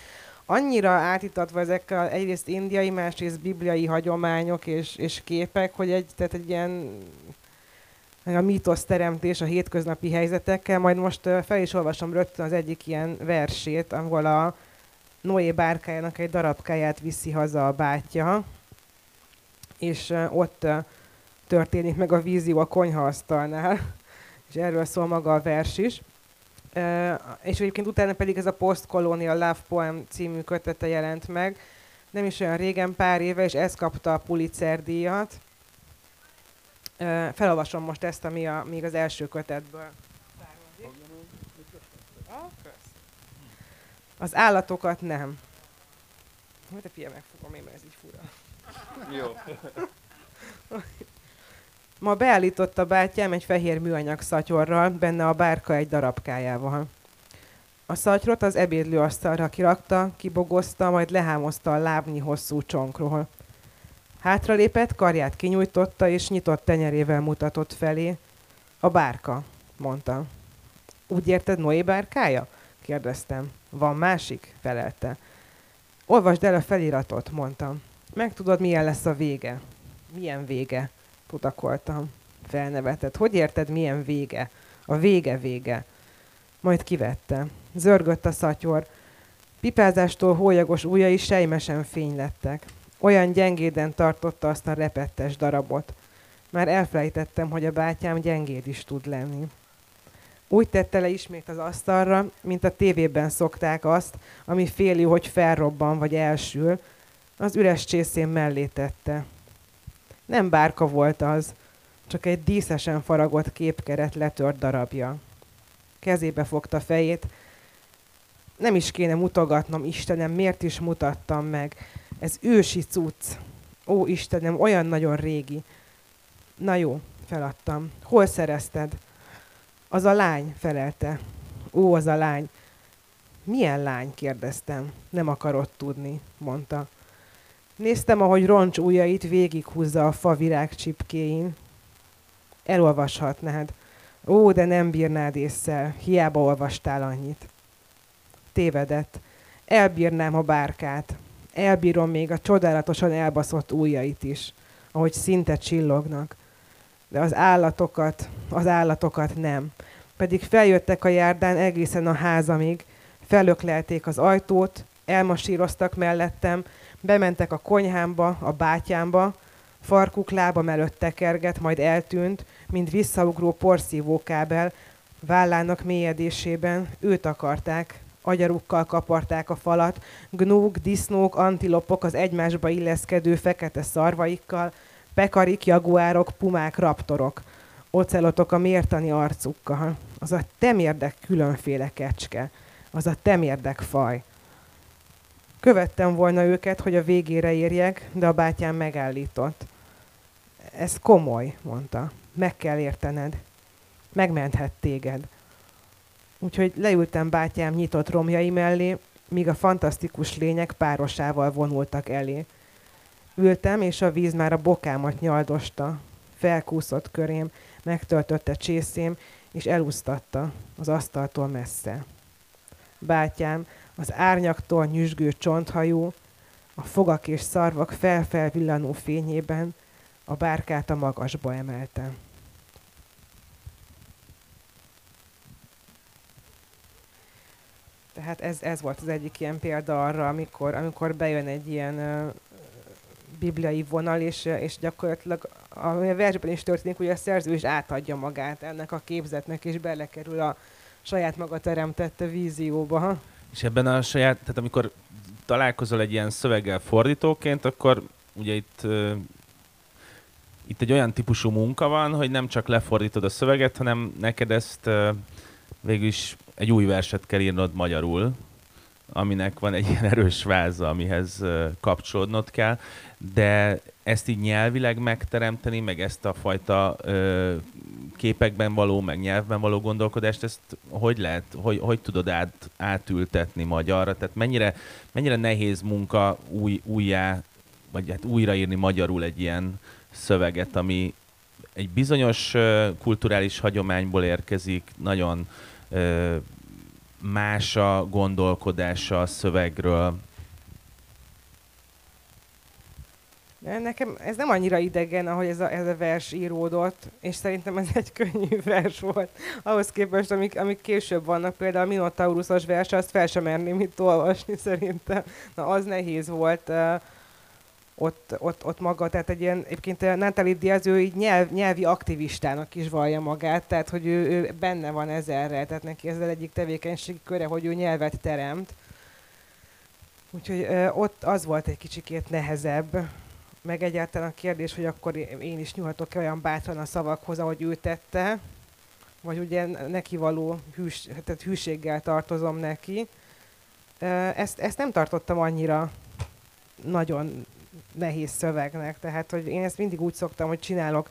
Speaker 2: annyira átítatva ezekkel egyrészt indiai, másrészt bibliai hagyományok és, és képek, hogy egy, tehát egy ilyen a mítosz teremtés a hétköznapi helyzetekkel. Majd most fel is olvasom rögtön az egyik ilyen versét, ahol a Noé bárkájának egy darabkáját viszi haza a bátyja, és ott történik meg a vízió a konyhaasztalnál, *laughs* és erről szól maga a vers is. És egyébként utána pedig ez a Post-Colonial Love Poem című kötete jelent meg, nem is olyan régen, pár éve, és ez kapta a Pulitzer díjat. Felolvasom most ezt, ami a, még az első kötetből származik. Az állatokat nem. Majd a fia megfogom én, mert ez így fura.
Speaker 3: Jó. *laughs*
Speaker 2: Ma beállított a bátyám egy fehér műanyag szatyorral, benne a bárka egy darabkájával. A szatyrot az ebédlőasztalra kirakta, kibogozta, majd lehámozta a lábnyi hosszú csonkról. Hátralépett, karját kinyújtotta, és nyitott tenyerével mutatott felé. A bárka, mondta. Úgy érted Noé bárkája? Kérdeztem. Van másik? felelte. Olvasd el a feliratot, mondtam. Megtudod, milyen lesz a vége. Milyen vége? tudakoltam. Felnevetett. Hogy érted, milyen vége? A vége vége. Majd kivette. Zörgött a szatyor. Pipázástól hólyagos ujjai sejmesen fénylettek. Olyan gyengéden tartotta azt a repettes darabot. Már elfelejtettem, hogy a bátyám gyengéd is tud lenni. Úgy tette le ismét az asztalra, mint a tévében szokták azt, ami féli, hogy felrobban vagy elsül, az üres csészén mellé tette. Nem bárka volt az, csak egy díszesen faragott képkeret letört darabja. Kezébe fogta fejét. Nem is kéne mutogatnom, Istenem, miért is mutattam meg? Ez ősi cucc. Ó, Istenem, olyan nagyon régi. Na jó, feladtam. Hol szerezted? Az a lány, felelte. Ó, az a lány. Milyen lány? kérdeztem. Nem akarod tudni, mondta. Néztem, ahogy roncs ujjait végighúzza a fa virágcsipkéin. Elolvashatnád. Ó, de nem bírnád észre, hiába olvastál annyit. Tévedett. Elbírnám a bárkát. Elbírom még a csodálatosan elbaszott ujjait is, ahogy szinte csillognak. De az állatokat, az állatokat nem. Pedig feljöttek a járdán egészen a házamig, felöklelték az ajtót, elmasíroztak mellettem, bementek a konyhámba, a bátyámba, farkuk lábam előtt tekerget, majd eltűnt, mint visszaugró porszívó kábel, vállának mélyedésében, őt akarták, agyarukkal kaparták a falat, gnók, disznók, antilopok az egymásba illeszkedő fekete szarvaikkal, pekarik, jaguárok, pumák, raptorok, ocelotok a mértani arcukkal. Az a temérdek különféle kecske, az a temérdek faj. Követtem volna őket, hogy a végére érjek, de a bátyám megállított. Ez komoly, mondta. Meg kell értened. Megmenthet téged. Úgyhogy leültem bátyám nyitott romjai mellé, míg a fantasztikus lények párosával vonultak elé. Ültem, és a víz már a bokámat nyaldosta. Felkúszott körém, megtöltötte csészém, és elúsztatta az asztaltól messze. Bátyám, az árnyaktól nyüzsgő csonthajú, a fogak és szarvak felfelvillanó fényében a bárkát a magasba emelte. Tehát ez, ez volt az egyik ilyen példa arra, amikor, amikor bejön egy ilyen bibliai vonal, és, és gyakorlatilag a versben is történik, hogy a szerző is átadja magát ennek a képzetnek, és belekerül a saját maga teremtette vízióba.
Speaker 1: És ebben a saját, tehát amikor találkozol egy ilyen szöveggel fordítóként, akkor ugye itt itt egy olyan típusú munka van, hogy nem csak lefordítod a szöveget, hanem neked ezt végül is egy új verset kell írnod magyarul, aminek van egy ilyen erős váza, amihez kapcsolódnod kell, de ezt így nyelvileg megteremteni, meg ezt a fajta uh, képekben való, meg nyelvben való gondolkodást, ezt hogy lehet, hogy, hogy tudod át, átültetni magyarra? Tehát mennyire, mennyire nehéz munka új, újjá, vagy hát újraírni magyarul egy ilyen szöveget, ami egy bizonyos uh, kulturális hagyományból érkezik, nagyon uh, más a gondolkodása a szövegről,
Speaker 2: nekem ez nem annyira idegen, ahogy ez a, ez a vers íródott, és szerintem ez egy könnyű *laughs* vers volt. Ahhoz képest, amik, amik később vannak, például a Minotaurusos vers, azt fel sem merném itt olvasni szerintem. Na, az nehéz volt uh, ott, ott, ott maga, tehát egy ilyen, egyébként Natalie Diaz, ő így nyelv, nyelvi aktivistának is vallja magát, tehát hogy ő, ő benne van ezerre, tehát neki ez az egyik tevékenység köre, hogy ő nyelvet teremt. Úgyhogy uh, ott az volt egy kicsikét nehezebb, meg egyáltalán a kérdés, hogy akkor én is nyúlhatok olyan bátran a szavakhoz, ahogy ő tette, vagy ugye neki való hűs, tehát hűséggel tartozom neki. Ezt, ezt nem tartottam annyira nagyon nehéz szövegnek, tehát hogy én ezt mindig úgy szoktam, hogy csinálok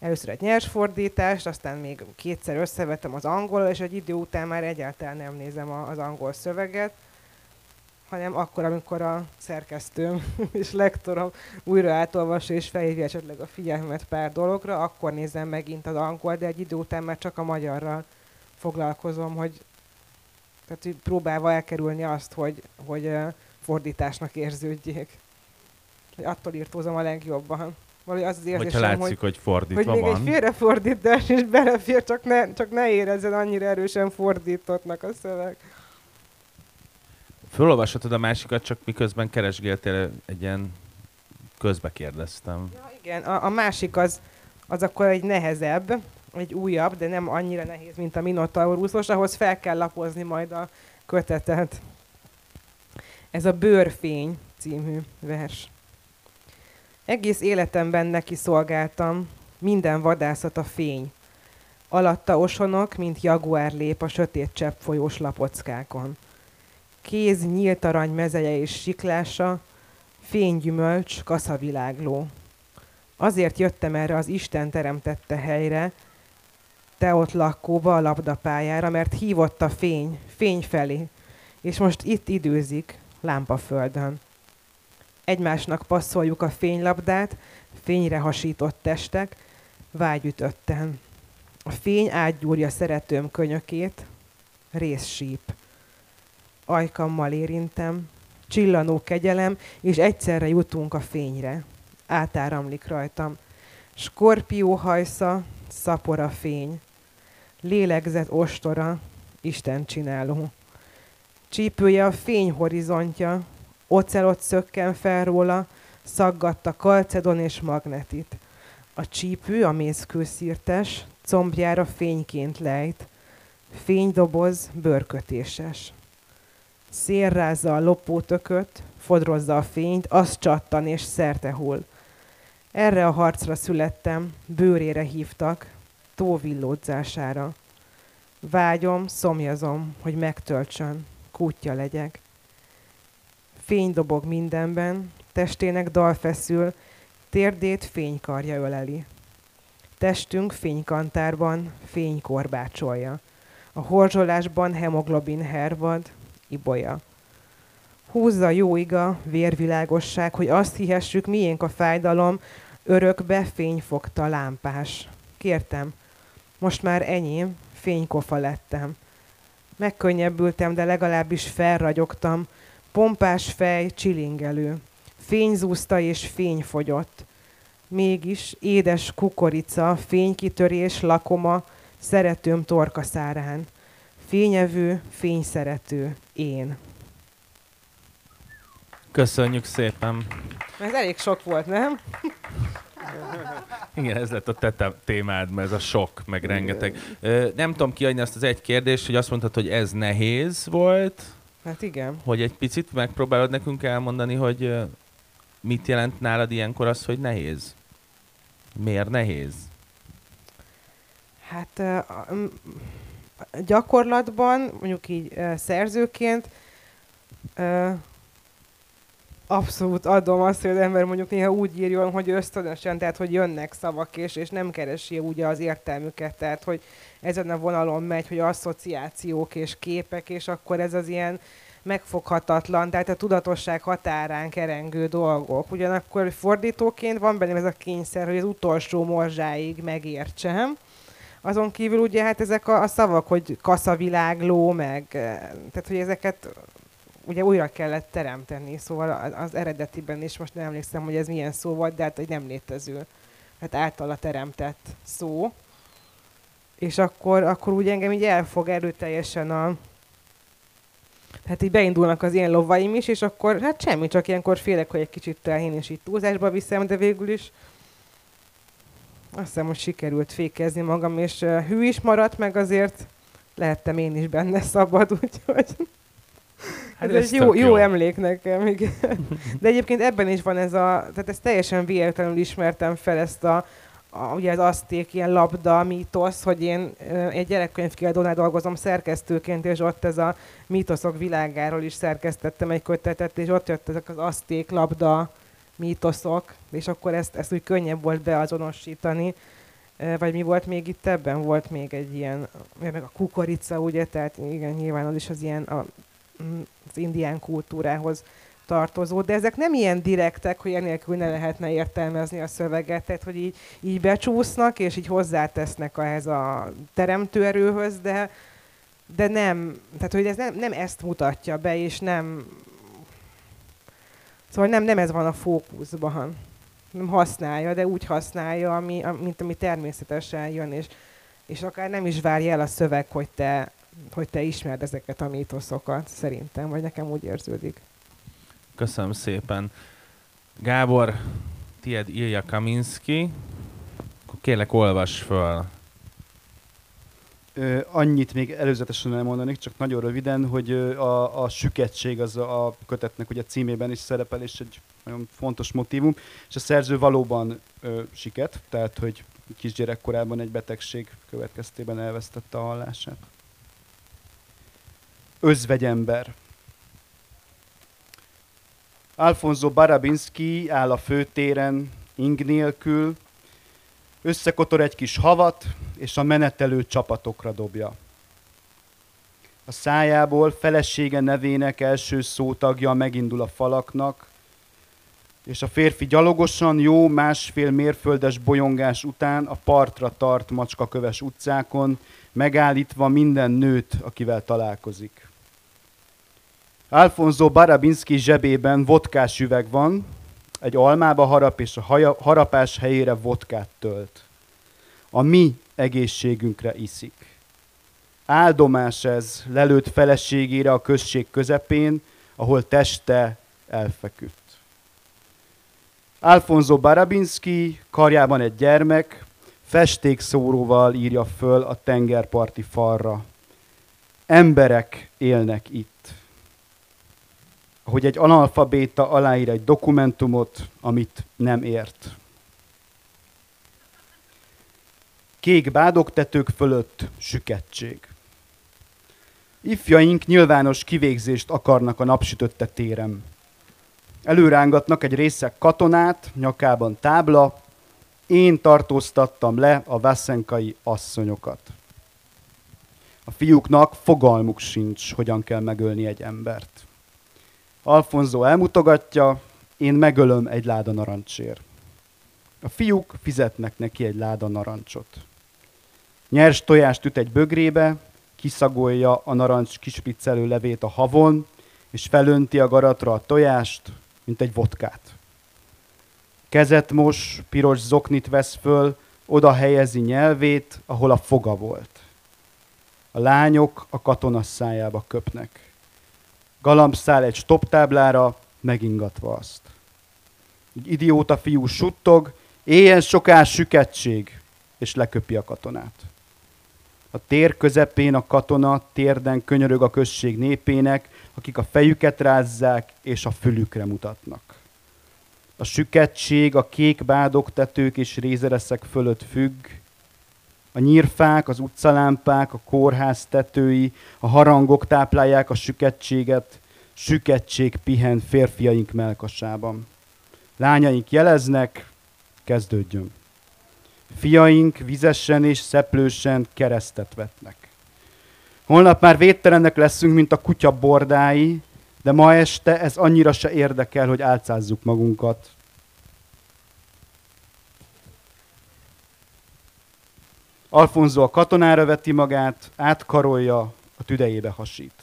Speaker 2: először egy nyers fordítást, aztán még kétszer összevetem az angolal, és egy idő után már egyáltalán nem nézem az angol szöveget, hanem akkor, amikor a szerkesztőm *laughs* és lektorom újra átolvassa és felhívja esetleg a figyelmet pár dologra, akkor nézem megint az angol, de egy idő után már csak a magyarral foglalkozom, hogy tehát hogy próbálva elkerülni azt, hogy, hogy fordításnak érződjék. Hogy attól írtózom a legjobban.
Speaker 1: Valahogy az az érzésem, Hogyha látszik, hogy, hogy fordítva
Speaker 2: hogy még
Speaker 1: van.
Speaker 2: egy félrefordítás is belefér, csak ne, csak ne érezzen annyira erősen fordítottnak a szöveg.
Speaker 1: Fölolvashatod a másikat, csak miközben keresgéltél egy ilyen közbe kérdeztem.
Speaker 2: Ja, igen, a, a másik az, az akkor egy nehezebb, egy újabb, de nem annyira nehéz, mint a Minotaurusos, ahhoz fel kell lapozni majd a kötetet. Ez a Bőrfény című vers. Egész életemben neki szolgáltam, minden vadászat a fény. Alatta osonok, mint jaguár lép a sötét csepp folyós lapockákon kéz nyílt arany mezeje és siklása, fénygyümölcs, kaszavilágló. Azért jöttem erre az Isten teremtette helyre, te ott lakóba a labdapályára, mert hívott a fény, fény felé, és most itt időzik, lámpaföldön. Egymásnak passzoljuk a fénylabdát, fényre hasított testek, vágyütötten. A fény átgyúrja szeretőm könyökét, részsíp. Ajkammal érintem, csillanó kegyelem, és egyszerre jutunk a fényre. Átáramlik rajtam. Skorpió hajsza, szapora fény. Lélegzett ostora, Isten csináló. Csípője a fény horizontja, ocelot szökken fel róla, szaggatta kalcedon és magnetit. A csípő, a mészkőszírtes, combjára fényként lejt, fénydoboz bőrkötéses. Szélrázza a lopótököt, fodrozza a fényt, az csattan és szerte hull. Erre a harcra születtem, bőrére hívtak, tóvillódzására. Vágyom, szomjazom, hogy megtöltsön, kútja legyek. Fény dobog mindenben, testének dal feszül, térdét fénykarja öleli. Testünk fénykantárban fény korbácsolja. A horzsolásban hemoglobin hervad, ibolya. Húzza jó iga, vérvilágosság, hogy azt hihessük, miénk a fájdalom, örökbe fényfogta lámpás. Kértem, most már enyém, fénykofa lettem. Megkönnyebbültem, de legalábbis felragyogtam. Pompás fej, csilingelő. Fényzúzta és fény fogyott. Mégis édes kukorica, fénykitörés, lakoma, szeretőm torkaszárán. Fényevő, fényszerető, én.
Speaker 1: Köszönjük szépen.
Speaker 2: Ez elég sok volt, nem?
Speaker 1: Igen, ez lett a te témád, mert ez a sok, meg rengeteg. Ö, nem tudom kiadni azt az egy kérdést, hogy azt mondtad, hogy ez nehéz volt,
Speaker 2: Hát igen.
Speaker 1: hogy egy picit megpróbálod nekünk elmondani, hogy mit jelent nálad ilyenkor az, hogy nehéz? Miért nehéz?
Speaker 2: Hát gyakorlatban, mondjuk így szerzőként, abszolút adom azt, hogy az ember mondjuk néha úgy írjon, hogy ösztönösen, tehát hogy jönnek szavak, és, és nem keresi úgy az értelmüket, tehát hogy ezen a vonalon megy, hogy asszociációk és képek, és akkor ez az ilyen megfoghatatlan, tehát a tudatosság határán kerengő dolgok. Ugyanakkor fordítóként van bennem ez a kényszer, hogy az utolsó morzsáig megértsem. Azon kívül ugye hát ezek a, a szavak, hogy kaszavilágló, meg eh, tehát hogy ezeket ugye újra kellett teremteni, szóval az, eredetiben is most nem emlékszem, hogy ez milyen szó volt, de hát egy nem létező, hát általa teremtett szó. És akkor, akkor úgy engem így elfog erőteljesen a, hát így beindulnak az ilyen lovaim is, és akkor hát semmi, csak ilyenkor félek, hogy egy kicsit én is így túlzásba viszem, de végül is azt hiszem, hogy sikerült fékezni magam, és uh, hű is maradt, meg azért lehettem én is benne szabad, *laughs* úgyhogy
Speaker 1: Hát
Speaker 2: ez,
Speaker 1: ez
Speaker 2: egy jó, jó.
Speaker 1: jó.
Speaker 2: emlék nekem. igen. De egyébként ebben is van ez a, tehát ezt teljesen véletlenül ismertem fel ezt a, a ugye az aszték ilyen labda mítosz, hogy én egy gyerekkönyvkiadónál dolgozom szerkesztőként, és ott ez a mítoszok világáról is szerkesztettem egy kötetet, és ott jött ezek az aszték labda mítoszok, és akkor ezt, ezt úgy könnyebb volt beazonosítani. Vagy mi volt még itt ebben? Volt még egy ilyen, meg a kukorica, ugye, tehát igen, nyilván az is az ilyen a, az indián kultúrához tartozó, de ezek nem ilyen direktek, hogy enélkül ne lehetne értelmezni a szöveget, tehát hogy így, így becsúsznak, és így hozzátesznek ehhez a teremtőerőhöz, de, de nem, tehát hogy ez nem, nem ezt mutatja be, és nem, szóval nem, nem ez van a fókuszban, nem használja, de úgy használja, ami, am- mint ami természetesen jön, és, és akár nem is várja el a szöveg, hogy te, hogy te ismerd ezeket a mítoszokat, szerintem, vagy nekem úgy érződik.
Speaker 1: Köszönöm szépen. Gábor, tied Ilja Kaminski. Akkor kérlek, olvas föl.
Speaker 4: Ö, annyit még előzetesen elmondanék, csak nagyon röviden, hogy a, a süketség az a, a kötetnek ugye címében is szerepel, és egy nagyon fontos motivum, és a szerző valóban ö, siket, tehát hogy kisgyerekkorában egy betegség következtében elvesztette a hallását. Özvegyember. Alfonso Barabinski áll a főtéren, ing nélkül, összekotor egy kis havat, és a menetelő csapatokra dobja. A szájából felesége nevének első szótagja megindul a falaknak, és a férfi gyalogosan jó másfél mérföldes bolyongás után a partra tart macskaköves utcákon, megállítva minden nőt, akivel találkozik. Alfonso Barabinski zsebében vodkás üveg van, egy almába harap, és a haja, harapás helyére vodkát tölt. A mi egészségünkre iszik. Áldomás ez lelőtt feleségére a község közepén, ahol teste elfeküdt. Alfonso Barabinski karjában egy gyermek, festékszóróval írja föl a tengerparti falra. Emberek élnek itt. Hogy egy analfabéta aláír egy dokumentumot, amit nem ért. Kék bádogtetők fölött süketség. Ifjaink nyilvános kivégzést akarnak a napsütötte térem. Előrángatnak egy részek katonát, nyakában tábla, én tartóztattam le a veszenkai asszonyokat. A fiúknak fogalmuk sincs, hogyan kell megölni egy embert. Alfonso elmutogatja, én megölöm egy láda narancsért. A fiúk fizetnek neki egy láda narancsot. Nyers tojást üt egy bögrébe, kiszagolja a narancs kispiccelő levét a havon, és felönti a garatra a tojást, mint egy vodkát. Kezet mos, piros zoknit vesz föl, oda helyezi nyelvét, ahol a foga volt. A lányok a katona szájába köpnek. Galamb száll egy stop táblára, megingatva azt. Egy idióta fiú suttog, éjjel sokás süketség, és leköpi a katonát. A tér közepén a katona térden könyörög a község népének, akik a fejüket rázzák és a fülükre mutatnak. A süketség, a kék bádogtetők és rézereszek fölött függ, a nyírfák, az utcalámpák, a kórház tetői, a harangok táplálják a süketséget, süketség pihen férfiaink melkasában. Lányaink jeleznek, kezdődjön. Fiaink vizesen és szeplősen keresztet vetnek. Holnap már védtelenek leszünk, mint a kutya bordái, de ma este ez annyira se érdekel, hogy álcázzuk magunkat. Alfonso a katonára veti magát, átkarolja, a tüdejébe hasít.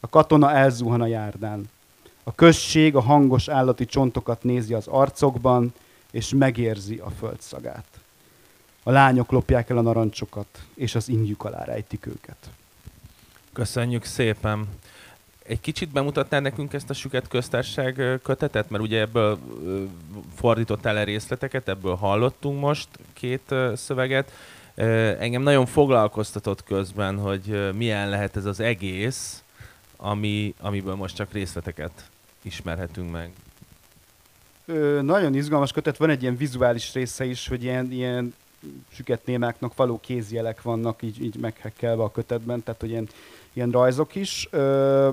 Speaker 4: A katona elzuhan a járdán. A község a hangos állati csontokat nézi az arcokban, és megérzi a földszagát. A lányok lopják el a narancsokat, és az ingjük alá rejtik őket.
Speaker 1: Köszönjük szépen. Egy kicsit bemutatnál nekünk ezt a Süket köztársaság kötetet, mert ugye ebből fordítottál el részleteket, ebből hallottunk most két szöveget. Engem nagyon foglalkoztatott közben, hogy milyen lehet ez az egész, ami, amiből most csak részleteket ismerhetünk meg.
Speaker 4: Ö, nagyon izgalmas kötet, van egy ilyen vizuális része is, hogy ilyen, ilyen süket némáknak való kézjelek vannak így, így meghekkelve a kötetben, tehát hogy ilyen, ilyen rajzok is. Ö,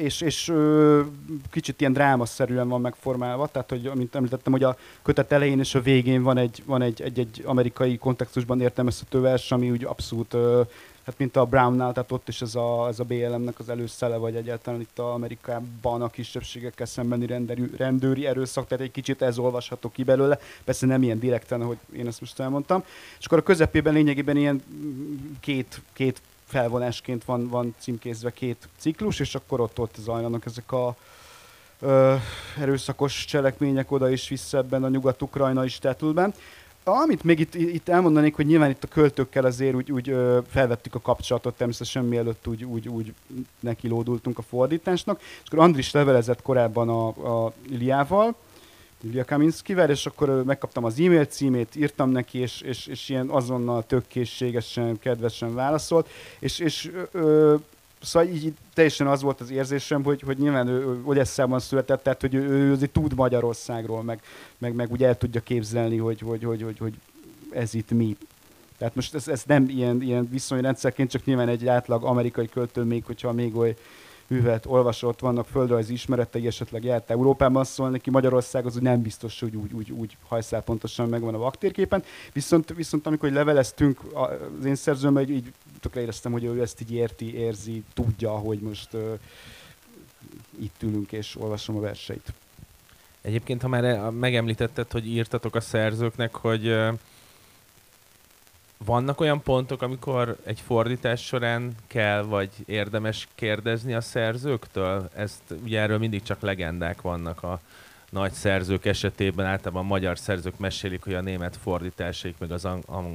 Speaker 4: és, és ö, kicsit ilyen drámaszerűen van megformálva, tehát hogy amint említettem, hogy a kötet elején és a végén van egy, van egy, egy, egy amerikai kontextusban értelmezhető vers, ami úgy abszolút ö, hát mint a Brownnál, tehát ott is ez a, ez a BLM-nek az előszele, vagy egyáltalán itt a Amerikában a kisebbségekkel szembeni rendőri, rendőri erőszak, tehát egy kicsit ez olvasható ki belőle, persze nem ilyen direkten, ahogy én ezt most elmondtam. És akkor a közepében lényegében ilyen két, két felvonásként van, van címkézve két ciklus, és akkor ott, ott zajlanak ezek a ö, erőszakos cselekmények oda is vissza ebben a nyugat-ukrajnai statulben. Amit még itt, itt elmondanék, hogy nyilván itt a költőkkel azért úgy, úgy ö, felvettük a kapcsolatot, természetesen mielőtt úgy, úgy, úgy neki lódultunk a fordításnak. És akkor Andris levelezett korábban a, a Iliával, Ilya Kaminskivel, és akkor megkaptam az e-mail címét, írtam neki, és, és, és ilyen azonnal tök kedvesen válaszolt, és, és ö, Szóval így teljesen az volt az érzésem, hogy, hogy nyilván ő, Odesszában született, tehát hogy ő, ő azért tud Magyarországról, meg, meg, meg úgy el tudja képzelni, hogy, hogy, hogy, hogy, hogy ez itt mi. Tehát most ez, ez nem ilyen, ilyen viszonyrendszerként, csak nyilván egy átlag amerikai költő még, hogyha még oly művet olvasott, vannak földrajzi ismeretei, esetleg járt Európában szól neki, Magyarország az úgy nem biztos, hogy úgy, úgy, úgy hajszál pontosan megvan a vaktérképen. Viszont, viszont amikor leveleztünk az én szerzőmmel, így tökre éreztem, hogy ő ezt így érti, érzi, tudja, hogy most uh, itt ülünk és olvasom a verseit.
Speaker 1: Egyébként, ha már megemlítetted, hogy írtatok a szerzőknek, hogy vannak olyan pontok, amikor egy fordítás során kell, vagy érdemes kérdezni a szerzőktől? Ezt ugye erről mindig csak legendák vannak a nagy szerzők esetében, általában a magyar szerzők mesélik, hogy a német fordításaik, meg az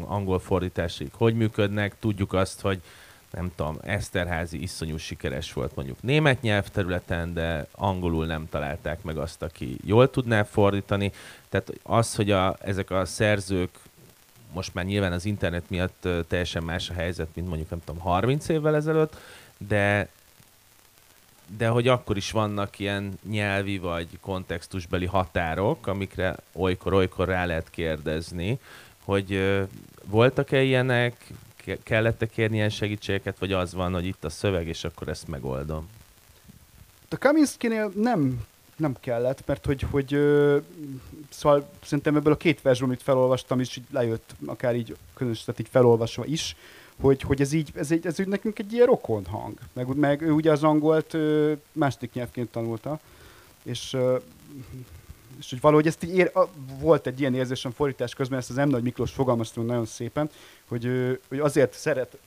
Speaker 1: angol fordításaik hogy működnek. Tudjuk azt, hogy nem tudom, Eszterházi iszonyú sikeres volt mondjuk német nyelvterületen, de angolul nem találták meg azt, aki jól tudná fordítani. Tehát az, hogy a, ezek a szerzők most már nyilván az internet miatt teljesen más a helyzet, mint mondjuk nem tudom 30 évvel ezelőtt, de de hogy akkor is vannak ilyen nyelvi vagy kontextusbeli határok, amikre olykor-olykor rá lehet kérdezni, hogy voltak-e ilyenek, kellett-e kérni ilyen segítségeket, vagy az van, hogy itt a szöveg, és akkor ezt megoldom?
Speaker 4: A Kaminskinél nem nem kellett, mert hogy, hogy ö, szóval szerintem ebből a két versből, amit felolvastam, is így lejött, akár így közösen így felolvasva is, hogy, hogy ez így, ez, egy, ez úgy nekünk egy ilyen rokon hang. Meg, meg ő ugye az angolt ö, második nyelvként tanulta, és, ö, és hogy valahogy ezt így ér, a, volt egy ilyen érzésem fordítás közben, ezt az M. Nagy Miklós fogalmazta nagyon szépen, hogy, ö, hogy azért szeret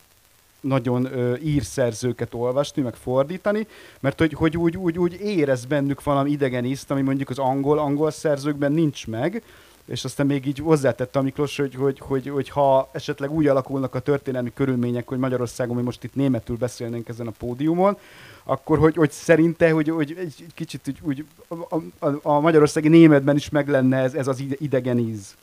Speaker 4: nagyon ö, írszerzőket olvasni, meg fordítani, mert hogy, hogy úgy, úgy, úgy érez bennük valami idegen ízt, ami mondjuk az angol, angol szerzőkben nincs meg, és aztán még így hozzátette a Miklós, hogy, hogy, hogy, hogy ha esetleg úgy alakulnak a történelmi körülmények, hogy Magyarországon mi most itt németül beszélnénk ezen a pódiumon, akkor hogy, hogy szerinte, hogy, hogy egy kicsit úgy, úgy a, a, a magyarországi németben is meg lenne ez, ez az idegen íz.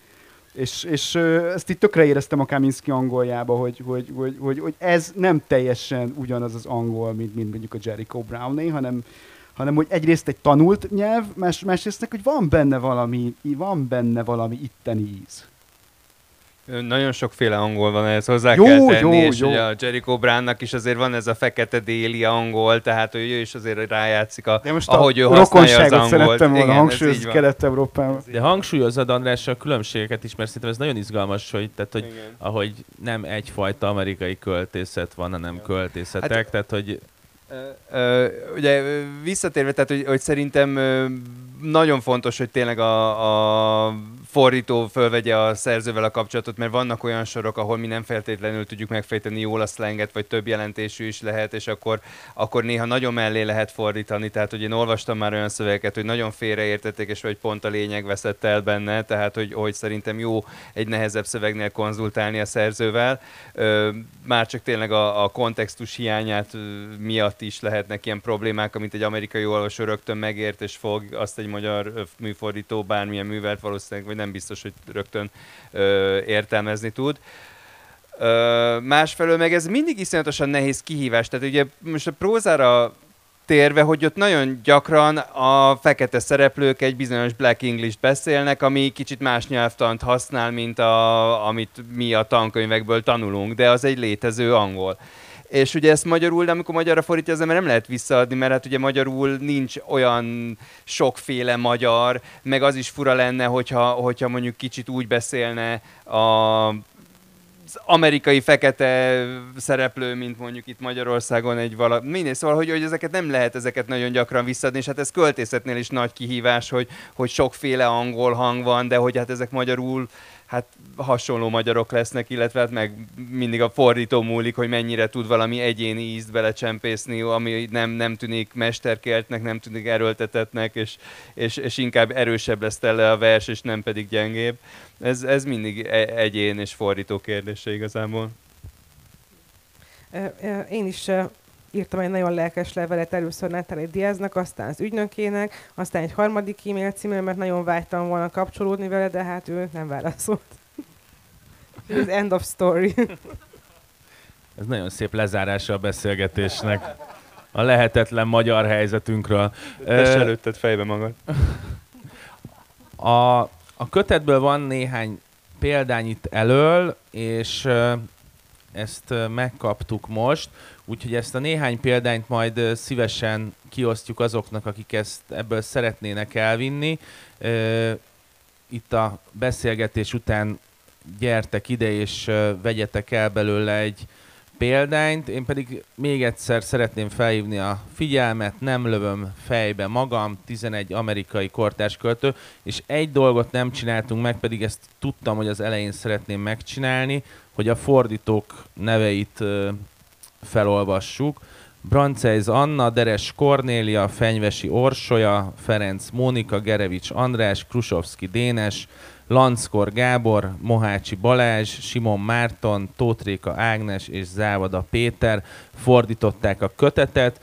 Speaker 4: És, és ezt itt tökre éreztem a Kaminski angoljába, hogy, hogy, hogy, hogy, hogy ez nem teljesen ugyanaz az angol, mint, mint mondjuk a Jericho Brownie, hanem, hanem hogy egyrészt egy tanult nyelv, más, másrészt hogy van benne valami, van benne valami itteni íz.
Speaker 3: Nagyon sokféle angol van, ehhez hozzá jó, kell tenni, jó, és jó. ugye a Jericho Brownnak is azért van ez a fekete déli angol, tehát hogy ő is azért rájátszik, a, De most ahogy ő használja az angolt.
Speaker 4: szerettem volna hangsúlyozni Kelet-Európában.
Speaker 1: De hangsúlyozod András a különbségeket is, mert szerintem ez nagyon izgalmas, hogy, tehát, hogy ahogy nem egyfajta amerikai költészet van, hanem költészetek, hát, tehát hogy
Speaker 3: Uh, ugye visszatérve, tehát hogy, hogy szerintem nagyon fontos, hogy tényleg a, a fordító fölvegye a szerzővel a kapcsolatot, mert vannak olyan sorok, ahol mi nem feltétlenül tudjuk megfejteni jól a slanget, vagy több jelentésű is lehet, és akkor, akkor néha nagyon mellé lehet fordítani. Tehát, hogy én olvastam már olyan szövegeket, hogy nagyon félreértették, és vagy pont a lényeg veszett el benne, tehát, hogy, hogy szerintem jó egy nehezebb szövegnél konzultálni a szerzővel. Ö, már csak tényleg a, a kontextus hiányát miatt is lehetnek ilyen problémák, amit egy amerikai olvasó rögtön megért, és fog azt egy magyar műfordító bármilyen művelt valószínűleg, vagy nem biztos, hogy rögtön ö, értelmezni tud. Ö, másfelől meg ez mindig iszonyatosan nehéz kihívás. Tehát ugye most a prózára térve, hogy ott nagyon gyakran a fekete szereplők egy bizonyos Black English beszélnek, ami kicsit más nyelvtant használ, mint a, amit mi a tankönyvekből tanulunk, de az egy létező angol. És ugye ezt magyarul, de amikor magyarra fordítja az ember nem lehet visszaadni, mert hát ugye magyarul nincs olyan sokféle magyar, meg az is fura lenne, hogyha, hogyha mondjuk kicsit úgy beszélne a az amerikai fekete szereplő, mint mondjuk itt Magyarországon egy vala... Minél szóval, hogy, hogy ezeket nem lehet ezeket nagyon gyakran visszadni, és hát ez költészetnél is nagy kihívás, hogy, hogy sokféle angol hang van, de hogy hát ezek magyarul hát hasonló magyarok lesznek, illetve hát meg mindig a fordító múlik, hogy mennyire tud valami egyéni ízt belecsempészni, ami nem, nem tűnik mesterkéltnek, nem tűnik erőltetetnek, és, és, és inkább erősebb lesz tele a vers, és nem pedig gyengébb. Ez, ez mindig e, egyén és fordító kérdése igazából.
Speaker 2: Én is írtam egy nagyon lelkes levelet először Natalie Diaznak, aztán az ügynökének, aztán egy harmadik e-mail címre, mert nagyon vágytam volna kapcsolódni vele, de hát ő nem válaszolt. *laughs* Ez end of story. *laughs*
Speaker 1: Ez nagyon szép lezárása a beszélgetésnek. A lehetetlen magyar helyzetünkről.
Speaker 3: Te se előtted fejbe magad. *laughs*
Speaker 1: A, a kötetből van néhány példány itt elől, és ezt megkaptuk most, úgyhogy ezt a néhány példányt majd szívesen kiosztjuk azoknak, akik ezt ebből szeretnének elvinni. Itt a beszélgetés után gyertek ide és vegyetek el belőle egy példányt, én pedig még egyszer szeretném felhívni a figyelmet, nem lövöm fejbe magam, 11 amerikai kortárs költő, és egy dolgot nem csináltunk meg, pedig ezt tudtam, hogy az elején szeretném megcsinálni, hogy a fordítók neveit felolvassuk. Branceiz Anna, Deres Kornélia, Fenyvesi Orsolya, Ferenc Mónika, Gerevics András, Krusovski Dénes, Lanckor Gábor, Mohácsi Balázs, Simon Márton, Tótréka Ágnes és Závada Péter fordították a kötetet.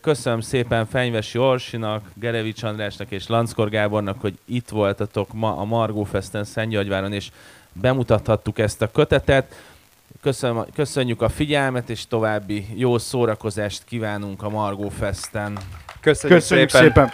Speaker 1: Köszönöm szépen Fenyvesi Orsinak, Gerevics Andrásnak és Lanckor Gábornak, hogy itt voltatok ma a Margó Festen Szentgyörgyváron, és bemutathattuk ezt a kötetet. Köszönöm, köszönjük a figyelmet, és további jó szórakozást kívánunk a Margó Festen.
Speaker 3: Köszönjük,
Speaker 4: Köszönjük
Speaker 3: szépen!
Speaker 4: szépen.